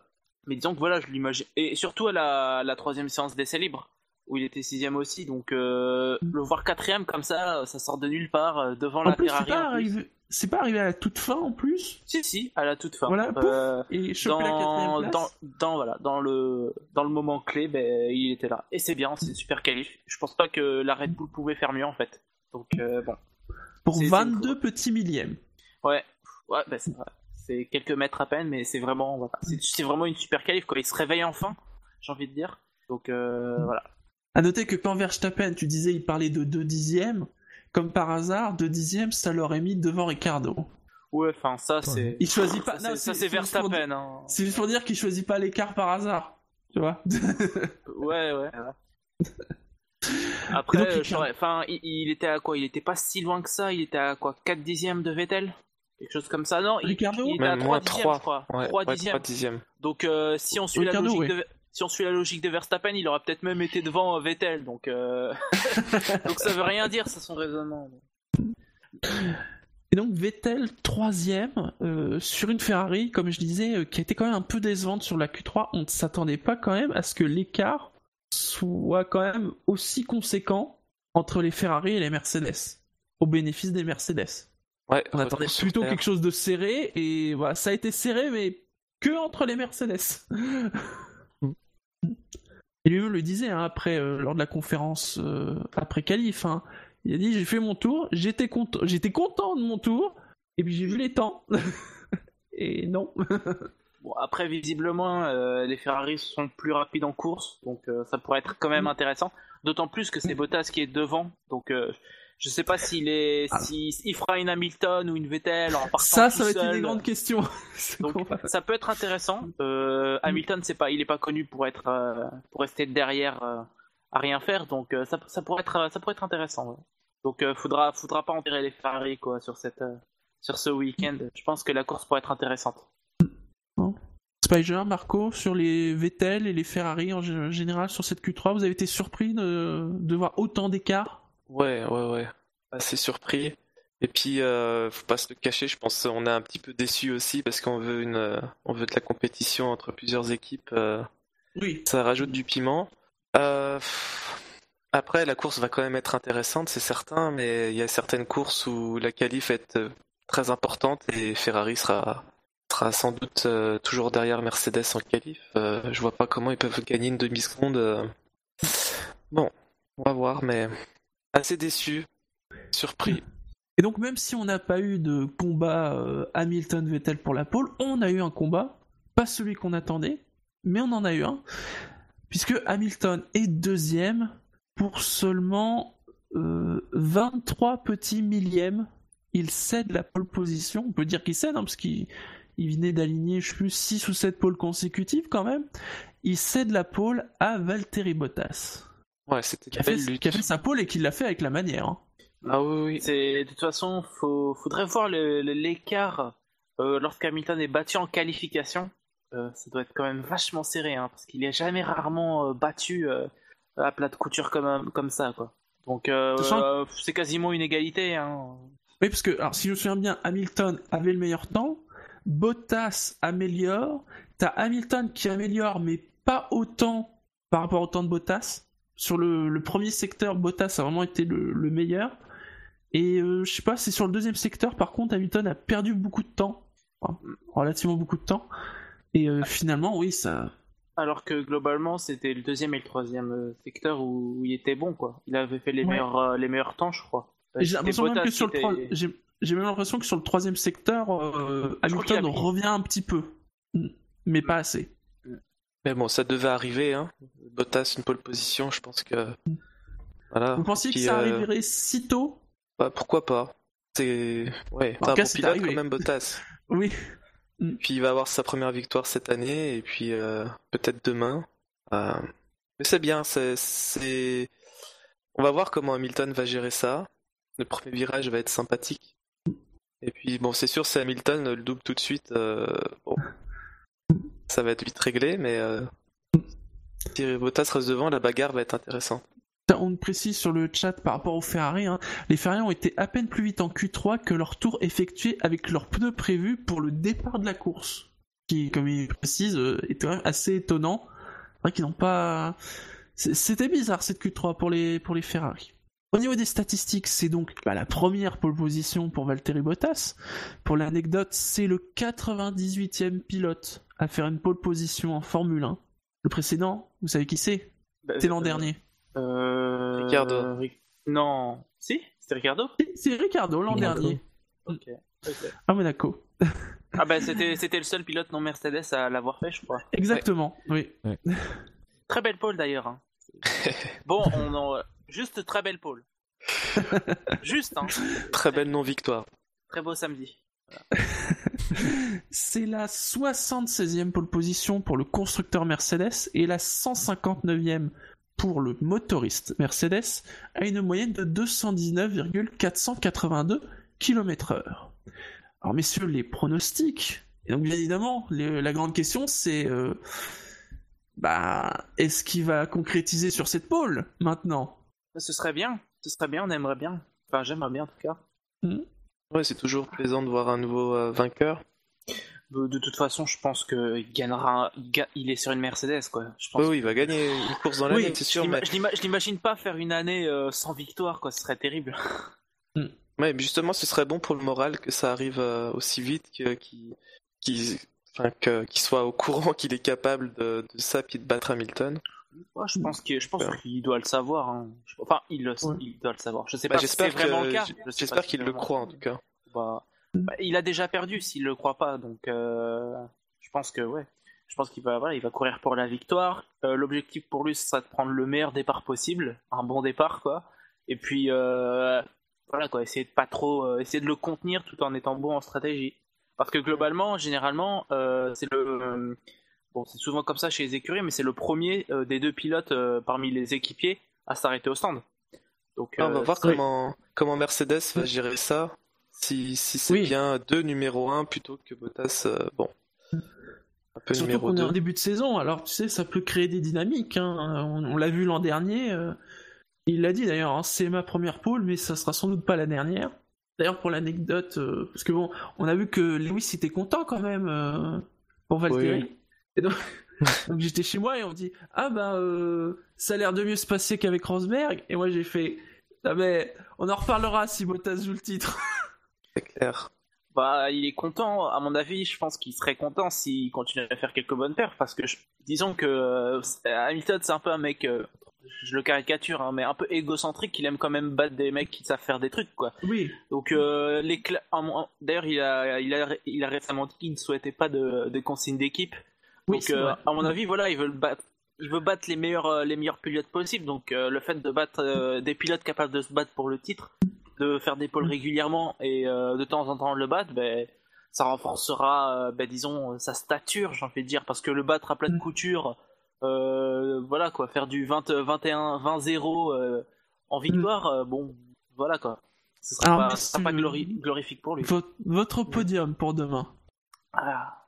Speaker 3: mais disons que voilà, je l'imagine. Et surtout à la, la troisième séance d'essai libre où il était sixième aussi, donc euh, le voir quatrième comme ça, ça sort de nulle part euh, devant
Speaker 2: En
Speaker 3: la
Speaker 2: plus, c'est
Speaker 3: Ferrari.
Speaker 2: pas,
Speaker 3: en plus.
Speaker 2: arrivé... c'est pas arrivé à la toute fin en plus.
Speaker 3: Si si, à la toute fin.
Speaker 2: Voilà,
Speaker 3: Euh,
Speaker 2: et choper la quatrième
Speaker 3: dans,
Speaker 2: place.
Speaker 3: dans, dans, voilà, dans, le, dans le moment clé, ben, il était là. Et c'est bien, c'est une super qualif. Je pense pas que la Red Bull pouvait faire mieux en fait. Donc euh, bon,
Speaker 2: Pour
Speaker 3: c'est- c'est
Speaker 2: 22 petits millièmes.
Speaker 3: ouais, ouais ben, c'est vrai. C'est quelques mètres à peine, mais c'est vraiment, voilà. c'est, c'est vraiment une super qualif. Quoi. Il se réveille enfin, j'ai envie de dire. Donc euh, voilà.
Speaker 2: À noter que quand Verstappen, tu disais, il parlait de 2 dixièmes, comme par hasard, 2 dixièmes, ça l'aurait mis devant Ricardo.
Speaker 3: Ouais, enfin ça c'est.
Speaker 2: Il choisit pas.
Speaker 3: Ça,
Speaker 2: non,
Speaker 3: c'est, ça,
Speaker 2: c'est-
Speaker 3: c'est
Speaker 2: c'est juste pour dire-
Speaker 3: Verstappen. Hein.
Speaker 2: C'est juste pour dire qu'il choisit pas l'écart par hasard. Tu vois
Speaker 3: Ouais, ouais. Après,
Speaker 2: donc,
Speaker 3: euh, j'aurais- enfin, il, il était à quoi? Il était pas si loin que ça. Il était à quoi? 4 dixièmes de Vettel? Quelque chose comme ça. Non, il,
Speaker 2: Ricardo
Speaker 3: il était à
Speaker 4: Même
Speaker 3: 3
Speaker 4: moins
Speaker 3: dixièmes,
Speaker 4: 3.
Speaker 3: je crois.
Speaker 4: Ouais,
Speaker 3: 3
Speaker 4: ouais,
Speaker 3: dixièmes.
Speaker 4: 3 dixièmes.
Speaker 3: Donc, euh, si on suit
Speaker 2: Ricardo,
Speaker 3: la logique
Speaker 2: ouais.
Speaker 3: de si on suit la logique de Verstappen, il aurait peut-être même été devant euh, Vettel. Donc, euh, donc ça veut rien dire, ça son raisonnement.
Speaker 2: Et donc Vettel, troisième, euh, sur une Ferrari, comme je disais, euh, qui était quand même un peu décevante sur la Q3. On ne s'attendait pas quand même à ce que l'écart soit quand même aussi conséquent entre les Ferrari et les Mercedes, au bénéfice des Mercedes.
Speaker 4: Ouais,
Speaker 2: On attendait plutôt
Speaker 4: terre.
Speaker 2: quelque chose de serré, et voilà, ça a été serré, mais que entre les Mercedes. Et lui-même le disait hein, après, euh, lors de la conférence euh, après qualif, hein, il a dit j'ai fait mon tour, j'étais content, j'étais content de mon tour, et puis j'ai vu les temps. et non.
Speaker 3: Bon, après, visiblement, euh, les Ferrari sont plus rapides en course, donc ça pourrait être quand même intéressant. D'autant plus que c'est Bottas qui est devant, donc je sais pas s'il est,
Speaker 2: Ah.
Speaker 3: si, il fera une Hamilton ou une Vettel en partant
Speaker 2: Ça,
Speaker 3: tout
Speaker 2: ça va être une
Speaker 3: seul.
Speaker 2: des grandes questions. C'est
Speaker 3: Donc, ça peut être intéressant. Euh, Hamilton, c'est pas, il est pas connu pour être, euh, pour rester derrière euh, à rien faire, donc ça, ça pourrait être, ça pourrait être intéressant. ouais. Donc, faudra, faudra pas enterrer les Ferrari quoi sur cette, sur ce week-end. Je pense que la course pourrait être intéressante.
Speaker 2: Spider, Marco, sur les Vettel et les Ferrari en gé- général sur cette Q3, vous avez été surpris de, de voir autant d'écart?
Speaker 4: Ouais, ouais, ouais. Assez surpris. Et puis, euh, faut pas se le cacher, je pense qu'on est un petit peu déçu aussi parce qu'on veut une, euh, on veut de la compétition entre plusieurs équipes. euh,
Speaker 2: Oui.
Speaker 4: ça rajoute du piment. Euh, après, la course va quand même être intéressante, c'est certain, mais il y a certaines courses où la qualif est très importante et Ferrari sera, sera sans doute toujours derrière Mercedes en qualif. Je vois pas comment ils peuvent gagner une demi-seconde. Bon, on va voir, mais assez déçu, surpris.
Speaker 2: Et donc même si on n'a pas eu de combat euh, Hamilton-Vettel pour la pole, on a eu un combat, pas celui qu'on attendait, mais on en a eu un, puisque Hamilton est deuxième pour seulement euh, 23 petits millièmes. Il cède la pole position, on peut dire qu'il cède, hein, parce qu'il il venait d'aligner, je sais plus, 6 ou 7 pôles consécutives quand même. Il cède la pole à Valtteri Bottas,
Speaker 4: Ouais, c'était
Speaker 2: qui a, fait,
Speaker 4: belle lutte.
Speaker 2: qui a fait sa pole et qui l'a fait avec la manière. hein.
Speaker 4: Ah oui,
Speaker 3: de toute façon, faut, faudrait voir l'écart euh, lorsqu'Hamilton est battu en qualification. Euh, ça doit être quand même vachement serré, hein, parce qu'il est jamais rarement euh, battu euh, à plat de couture comme, comme ça, quoi. Donc euh, euh, c'est quasiment une égalité. Hein.
Speaker 2: Oui, parce que, alors, si je me souviens bien, Hamilton avait le meilleur temps, Bottas améliore, t'as Hamilton qui améliore, mais pas autant par rapport au temps de Bottas. Sur le, le premier secteur, Bottas a vraiment été le, le meilleur. Et euh, je sais pas, c'est sur le deuxième secteur, par contre, Hamilton a perdu beaucoup de temps. Enfin, relativement beaucoup de temps. Et euh, finalement, oui, ça.
Speaker 3: Alors que globalement, c'était le deuxième et le troisième euh, secteur où, où il était bon, quoi. Il avait fait les
Speaker 2: Ouais.
Speaker 3: meilleurs euh, les meilleurs temps, je crois.
Speaker 2: J'ai l'impression même
Speaker 3: Bottas
Speaker 2: que
Speaker 3: qui
Speaker 2: sur le
Speaker 3: était-
Speaker 2: trois- j'ai même l'impression que sur le troisième secteur, Hamilton revient un petit peu. Mais pas assez.
Speaker 4: Mais bon, ça devait arriver, hein. Bottas, une pole position, je pense que. Voilà.
Speaker 2: Vous pensiez que ça
Speaker 4: euh,
Speaker 2: arriverait si tôt?
Speaker 4: Bah, pourquoi pas C'est. Ouais,
Speaker 2: En
Speaker 4: c'est un
Speaker 2: cas,
Speaker 4: bon
Speaker 2: c'est
Speaker 4: pilote quand même, Bottas.
Speaker 2: Oui.
Speaker 4: Puis il va avoir sa première victoire cette année, et puis euh, peut-être demain. Euh, Mais c'est bien, c'est, c'est. On va voir comment Hamilton va gérer ça. Le premier virage va être sympathique. Et puis bon, c'est sûr, si Hamilton le double tout de suite, euh, bon, ça va être vite réglé, mais euh, si Bottas reste devant, la bagarre va être intéressante.
Speaker 2: On précise sur le chat par rapport aux Ferrari, hein, les Ferrari ont été à peine plus vite en Q3 que leur tour effectué avec leurs pneus prévus pour le départ de la course. Qui, comme il précise, euh, est quand même assez étonnant. C'est vrai qu'ils n'ont pas. C'était bizarre cette Q3 pour les, pour les Ferrari. Au niveau des statistiques, c'est donc bah, la première pole position pour Valtteri Bottas. Pour l'anecdote, c'est le 98e pilote à faire une pole position en Formule 1. Le précédent, vous savez qui c'est?
Speaker 3: Bah,
Speaker 2: C'était l'an
Speaker 3: euh,
Speaker 2: dernier.
Speaker 3: Euh...
Speaker 4: Ricardo.
Speaker 3: Ric- Non. Si C'était Ricardo?
Speaker 2: C'est- C'est Ricardo l'an
Speaker 5: Monaco.
Speaker 2: dernier.
Speaker 3: Ok. ok.
Speaker 2: À Monaco.
Speaker 3: Ah bah c'était c'était le seul pilote non Mercedes à l'avoir fait, je crois.
Speaker 2: Exactement, oui.
Speaker 3: Très belle pole d'ailleurs. hein. Bon, on en... juste très belle pole. Juste, hein.
Speaker 4: Très belle non-victoire.
Speaker 3: Très beau samedi.
Speaker 2: C'est la 76e pole position pour le constructeur Mercedes et la 159e pour le motoriste Mercedes à une moyenne de 219,482 km/h. Alors messieurs, les pronostics. Et donc bien évidemment, les- la grande question c'est euh, bah est-ce qu'il va concrétiser sur cette pole maintenant?
Speaker 3: Ce serait bien. Ce serait bien, on aimerait bien. Enfin, j'aimerais bien en tout cas.
Speaker 4: Ouais, c'est toujours plaisant de voir un nouveau euh, vainqueur.
Speaker 3: De, de toute façon, je pense qu'il gagnera. il est sur une Mercedes, quoi. Je pense
Speaker 4: Oui, oui, il va gagner une course dans l'année,
Speaker 3: Oui,
Speaker 4: c'est
Speaker 3: je
Speaker 4: sûr. Mais...
Speaker 3: je l'ima- je l'imagine pas faire une année euh, sans victoire, quoi. Ce serait terrible.
Speaker 4: Ouais, mais justement, ce serait bon pour le moral que ça arrive euh, aussi vite que qu'il soit au courant qu'il est capable de, de ça puis de battre Hamilton.
Speaker 3: Je pense qu'il je pense
Speaker 4: Ouais.
Speaker 3: qu'il doit le savoir. hein. Enfin, il, le,
Speaker 2: Ouais.
Speaker 3: il doit le savoir. Je sais
Speaker 4: Bah,
Speaker 3: pas si c'est
Speaker 4: j'espère
Speaker 3: vraiment
Speaker 4: que-
Speaker 3: le cas.
Speaker 4: J'espère qu'il le croit en tout cas.
Speaker 3: Bah, bah, il a déjà perdu s'il le croit pas, donc euh, je pense que ouais. Je pense qu'il va, voilà, il va courir pour la victoire. Euh, L'objectif pour lui, ce sera de prendre le meilleur départ possible, un bon départ, quoi. Et puis euh, voilà, quoi, essayer de pas trop, euh, essayer de le contenir tout en étant bon en stratégie. Parce que globalement, généralement, euh, c'est le euh, bon, c'est souvent comme ça chez les écuries, mais c'est le premier euh, des deux pilotes euh, parmi les équipiers à s'arrêter au stand. Donc,
Speaker 4: Ah, on va
Speaker 3: euh,
Speaker 4: voir
Speaker 2: oui.
Speaker 4: comment, comment Mercedes va gérer ça. Si, si c'est
Speaker 2: Oui.
Speaker 4: bien deux numéro 1 plutôt que Bottas, euh, bon. Un peu
Speaker 2: Surtout qu'on est
Speaker 4: 2.
Speaker 2: en début de saison, alors tu sais, ça peut créer des dynamiques. hein. On, on l'a vu l'an dernier. euh, il l'a dit d'ailleurs, hein, c'est ma première pole, mais ça sera sans doute pas la dernière. D'ailleurs, pour l'anecdote, euh, parce que bon, on a vu que Lewis était content quand même euh, pour Valtteri.
Speaker 4: Oui.
Speaker 2: Et donc, donc j'étais chez moi et on me dit Ah bah, euh, ça a l'air de mieux se passer qu'avec Rosberg. Et moi j'ai fait Ah mais on en reparlera si Bottas joue le titre.
Speaker 4: C'est clair.
Speaker 3: Bah, il est content, à mon avis, je pense qu'il serait content s'il continuait à faire quelques bonnes perfs, parce que je- disons que euh, Hamilton, c'est un peu un mec, euh, je le caricature, hein, mais un peu égocentrique, il aime quand même battre des mecs qui savent faire des trucs, quoi.
Speaker 2: Oui.
Speaker 3: Donc, euh, les cla- en- en- d'ailleurs, il a, il, a, il a récemment dit qu'il ne souhaitait pas de, de consignes d'équipe.
Speaker 2: Oui,
Speaker 3: Donc, euh, à mon avis, voilà, il veut le battre. Il veut battre les meilleurs, euh, les meilleurs pilotes possibles. Donc, euh, le fait de battre des pilotes capables de se battre pour le titre, de faire des
Speaker 2: Mm.
Speaker 3: pôles régulièrement et de temps en temps le battre, ben, ça renforcera, ben, disons, sa stature, j'ai envie de dire, parce que le battre à plat de
Speaker 2: Mm.
Speaker 3: couture, euh, voilà quoi, faire du 20, 21, 20-0 euh, en victoire, euh, bon, voilà quoi. Ce sera
Speaker 2: Mm. Alors,
Speaker 3: pas,
Speaker 2: mais
Speaker 3: ce sera pas glori- glorifique pour lui.
Speaker 2: Votre, votre podium pour demain.
Speaker 3: Ah.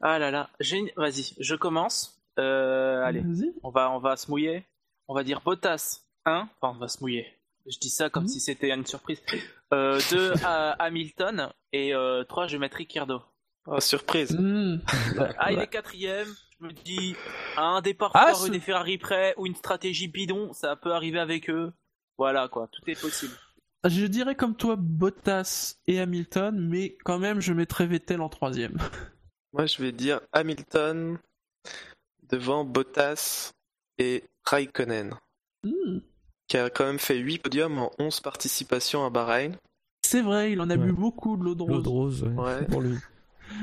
Speaker 3: Ah là là, une- vas-y, je commence. Euh, allez, on va, on va se mouiller. On va dire Bottas 1, enfin on va se mouiller. Je dis ça comme
Speaker 2: Mhm.
Speaker 3: si c'était une surprise. 2 à Hamilton et 3 je vais mettre Ricciardo.
Speaker 4: Oh, surprise.
Speaker 2: Mmh.
Speaker 3: Ah il est quatrième, je me dis à un départ
Speaker 2: Ah,
Speaker 3: des Ferrari prêts ou une stratégie bidon, ça peut arriver avec eux. Voilà quoi, tout est possible.
Speaker 2: Je dirais comme toi Bottas et Hamilton, mais quand même je mettrais Vettel en troisième.
Speaker 4: Moi, je vais dire Hamilton devant Bottas et Raikkonen,
Speaker 2: Mmh.
Speaker 4: qui a quand même fait 8 podiums en 11 participations à Bahreïn.
Speaker 2: C'est vrai, il en a
Speaker 5: Ouais.
Speaker 2: bu beaucoup de l'eau de
Speaker 5: L'eau
Speaker 2: rose.
Speaker 5: de rose, ouais,
Speaker 4: Ouais.
Speaker 5: pour lui.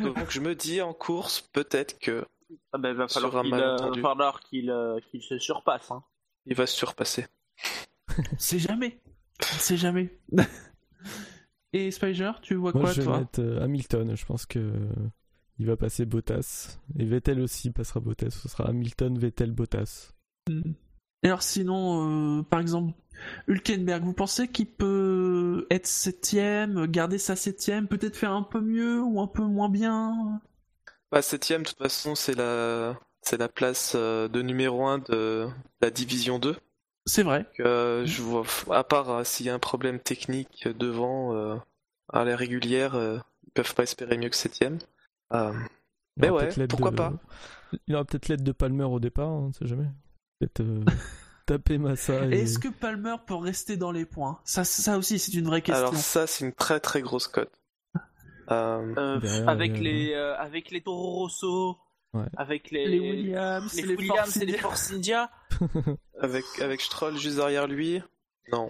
Speaker 4: Donc je me dis en course, peut-être que
Speaker 3: Ah ben, va
Speaker 4: Sur
Speaker 3: falloir qu'il euh,
Speaker 4: malentendu.
Speaker 3: va falloir qu'il euh, qu'il se surpasse. Hein.
Speaker 4: il va se surpasser.
Speaker 2: Sait jamais. Sait jamais. et Spider, tu vois
Speaker 5: Moi,
Speaker 2: quoi
Speaker 5: je vais
Speaker 2: toi?
Speaker 5: mettre euh, Hamilton. Je pense que il va passer Bottas. Et Vettel aussi passera Bottas. Ce sera Hamilton, Vettel, Bottas.
Speaker 2: Et Alors sinon, euh, par exemple, Hülkenberg, vous pensez qu'il peut être septième, garder sa septième, peut-être faire un peu mieux ou un peu moins bien?
Speaker 4: Bah, septième, de toute façon, c'est la, c'est la place euh, de numéro 1 de la division 2.
Speaker 2: C'est vrai.
Speaker 4: Donc, euh, je vois, à part euh, s'il y a un problème technique devant euh, à la régulière, euh, ils peuvent pas espérer mieux que septième. Euh,
Speaker 5: Il
Speaker 4: Mais
Speaker 5: aura
Speaker 4: ouais,
Speaker 5: peut-être l'aide
Speaker 4: pourquoi
Speaker 5: de-
Speaker 4: pas.
Speaker 5: Il aura peut-être l'aide de Palmer au départ, hein, on sait jamais. Peut-être euh, taper Massa et...
Speaker 2: Est-ce que Palmer peut rester dans les points? Ça, ça aussi, c'est une vraie question.
Speaker 4: alors ça, c'est une très très grosse cote. Euh,
Speaker 3: Euh,
Speaker 5: Derrière,
Speaker 3: avec, les, euh, avec les Toro Rosso,
Speaker 5: Ouais.
Speaker 3: avec les,
Speaker 2: les Williams,
Speaker 3: les
Speaker 2: les,
Speaker 3: Williams
Speaker 2: Force
Speaker 3: et les
Speaker 2: India.
Speaker 3: Force India.
Speaker 4: avec avec Stroll juste derrière lui, non.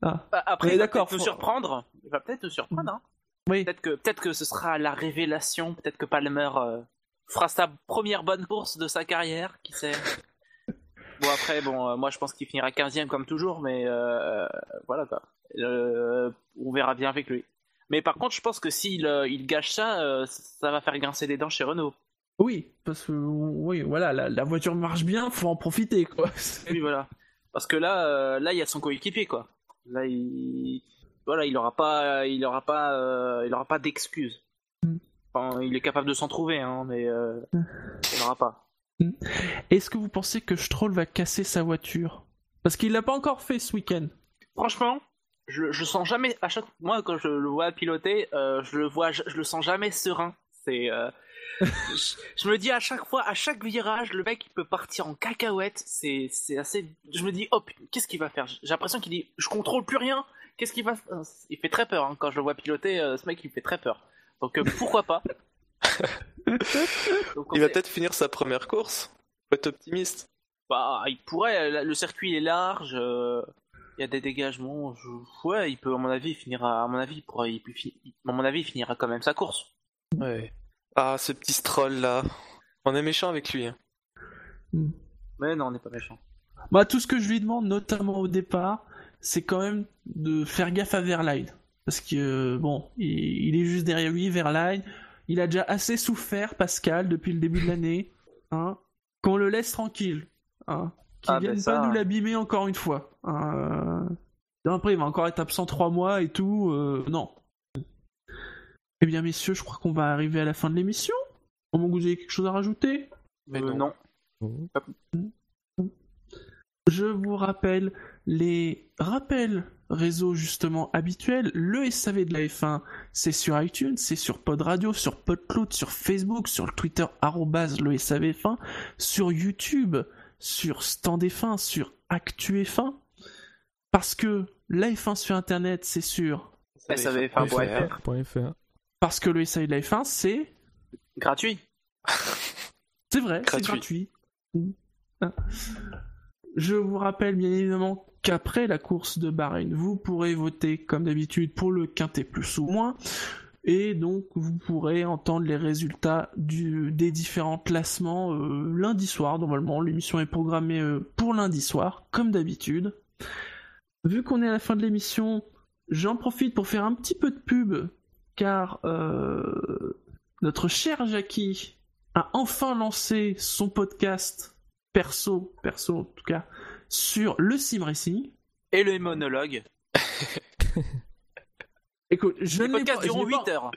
Speaker 2: Ah,
Speaker 3: Bah, Après,
Speaker 2: d'accord, faut-
Speaker 3: surprendre. Il va peut-être nous surprendre. Hein.
Speaker 2: oui.
Speaker 3: Peut-être que, peut que ce sera la révélation. Peut-être que Palmer euh, fera sa première bonne course de sa carrière. Qui sait Bon, après, bon, euh, moi je pense qu'il finira 15ème comme toujours, mais euh, voilà quoi. On verra bien avec lui. Mais par contre, je pense que s'il il gâche ça, ça va faire grincer des dents chez Renault.
Speaker 2: Oui, parce que oui, voilà, la, la voiture marche bien, faut en profiter quoi.
Speaker 3: Oui, voilà. Parce que là, là, il y a son coéquipier, quoi. Là, il, voilà, il aura pas, il aura pas, euh, il aura pas d'excuses.
Speaker 2: Mm.
Speaker 3: Enfin, il est capable de s'en trouver, hein, mais euh, il n'aura pas.
Speaker 2: Est-ce que vous pensez que Stroll va casser sa voiture? Parce qu'il l'a pas encore fait ce week-end.
Speaker 3: Franchement, je, je sens jamais à chaque, moi quand je le vois piloter, euh, je le vois, je, je le sens jamais serein. C'est, euh, je, je me dis à chaque fois, à chaque virage, le mec il peut partir en cacahuète. C'est, assez. Je me dis, putain, qu'est-ce qu'il va faire? J'ai l'impression qu'il dit, je contrôle plus rien. Qu'est-ce qu'il va faire Il fait très peur hein, quand je le vois piloter. euh, ce mec il fait très peur. Donc euh, pourquoi pas Donc,
Speaker 4: Il va peut-être finir sa première course. Faut être optimiste.
Speaker 3: Bah, il pourrait. Le circuit est large. euh, Il y a des dégagements. je- Ouais, il peut, à mon avis, il finira. À mon avis, il pourra. Il peut fi- À mon avis, il finira quand même sa course.
Speaker 4: Ouais. Ah, ce petit Stroll là. On est méchant avec lui. hein.
Speaker 3: Mais non, on n'est pas méchant.
Speaker 2: Bah, tout ce que je lui demande, notamment au départ, c'est quand même de faire gaffe à Verline. Parce que, euh, bon, il, il est juste derrière lui, Verline. Il a déjà assez souffert, Pascal, depuis le début de l'année. Hein Qu'on le laisse tranquille. Hein Qu'il
Speaker 3: Ah, ben
Speaker 2: vienne
Speaker 3: ça,
Speaker 2: pas nous
Speaker 3: ouais.
Speaker 2: l'abîmer encore une fois. Hein Après, il va encore être absent trois mois et tout. euh, non. Eh bien, messieurs, je crois qu'on va arriver à la fin de l'émission. Au moment où vous avez quelque chose à rajouter?
Speaker 4: Mais
Speaker 3: Euh,
Speaker 4: non.
Speaker 5: Bon.
Speaker 2: Je vous rappelle les rappels réseaux justement habituels. Le SAV de la F1, c'est sur iTunes, c'est sur Pod Radio, sur PodCloud, sur Facebook, sur le Twitter arrobase le SAVF1, sur YouTube, sur Stand F1, sur Actu F1. Parce que la F1 sur Internet, c'est sur...
Speaker 3: SAVF1.fr.
Speaker 5: Point .fr.
Speaker 2: Parce que le SAV de la F1, c'est...
Speaker 3: Gratuit.
Speaker 2: C'est vrai, c'est
Speaker 4: Gratuit.
Speaker 2: gratuit. Je vous rappelle bien évidemment qu'après la course de Bahreïn, vous pourrez voter comme d'habitude pour le quintet plus ou moins. Et donc vous pourrez entendre les résultats des différents classements euh, lundi soir. Normalement, l'émission est programmée euh, pour lundi soir, comme d'habitude. Vu qu'on est à la fin de l'émission, j'en profite pour faire un petit peu de pub, car euh, notre cher Jackie a enfin lancé son podcast perso, perso en tout cas, sur le sim racing.
Speaker 3: Et le monologue.
Speaker 2: Écoute, je n'ai pas, je
Speaker 3: durant
Speaker 2: n'ai
Speaker 3: 8
Speaker 2: pas-
Speaker 3: heures.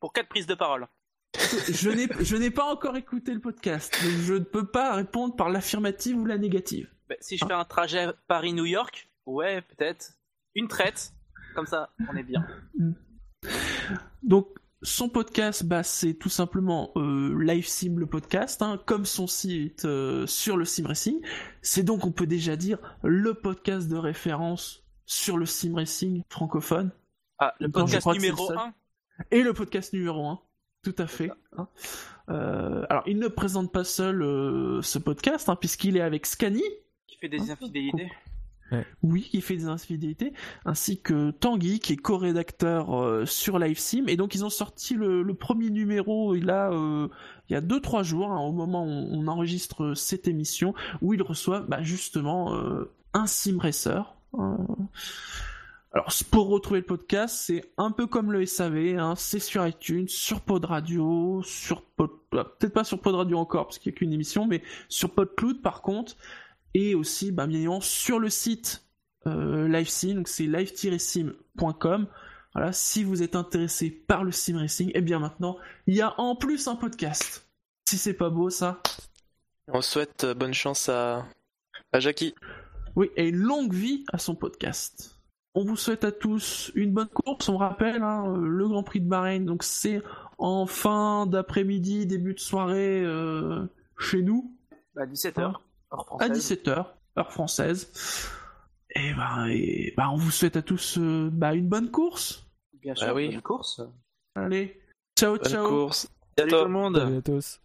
Speaker 3: Pour 4 prises de parole.
Speaker 2: je n'ai, pas encore écouté le podcast, donc je ne peux pas répondre par l'affirmative ou la négative.
Speaker 3: Bah, si je fais un trajet Paris-New York, ouais, peut-être. Une traite. Comme ça, on est bien.
Speaker 2: Donc, son podcast, bah, c'est tout simplement euh, Live Sim le podcast, hein, comme son site euh, sur le sim racing. C'est donc, on peut déjà dire, le podcast de référence sur le sim racing francophone.
Speaker 3: Ah, le podcast numéro
Speaker 2: le seul.
Speaker 3: 1.
Speaker 2: Et le podcast numéro 1. Tout à fait. hein. Euh, alors, il ne présente pas seul euh, ce podcast, hein, puisqu'il est avec Scani,
Speaker 3: Qui fait des infidélités.
Speaker 2: Oui, qui fait des infidélités, ainsi que Tanguy, qui est co-rédacteur euh, sur LiveSim. Et donc, ils ont sorti le, premier numéro, euh, il y a 2-3 jours, hein, au moment où on enregistre cette émission, où ils reçoivent bah, justement euh, un sim. Alors, pour retrouver le podcast, c'est un peu comme le SAV, hein, c'est sur iTunes, sur Pod Radio, sur Pod... ah, peut-être pas sur Pod Radio encore, parce qu'il n'y a qu'une émission, mais sur PodCloud par contre, et aussi, bah, bien évidemment, sur le site euh, LiveSim, donc c'est live-sim.com. Voilà, si vous êtes intéressé par le sim racing, et bien maintenant, il y a en plus un podcast. Si c'est pas beau, ça.
Speaker 4: On souhaite euh, bonne chance à, à Jackie.
Speaker 2: Oui, et longue vie à son podcast. On vous souhaite à tous une bonne course. On rappelle, hein, euh, le Grand Prix de Bahreïn, donc c'est en fin d'après-midi, début de soirée euh, chez nous,
Speaker 3: Bah, 17h. Heure
Speaker 2: à
Speaker 3: française.
Speaker 2: 17h, heure française. Et ben, et ben, on vous souhaite à tous euh, bah, une bonne course.
Speaker 3: Bien sûr,
Speaker 4: Bah oui.
Speaker 3: bonne course.
Speaker 2: Allez, ciao,
Speaker 4: Bonne
Speaker 2: ciao.
Speaker 4: course.
Speaker 3: Salut tout le monde.
Speaker 5: Salut à tous.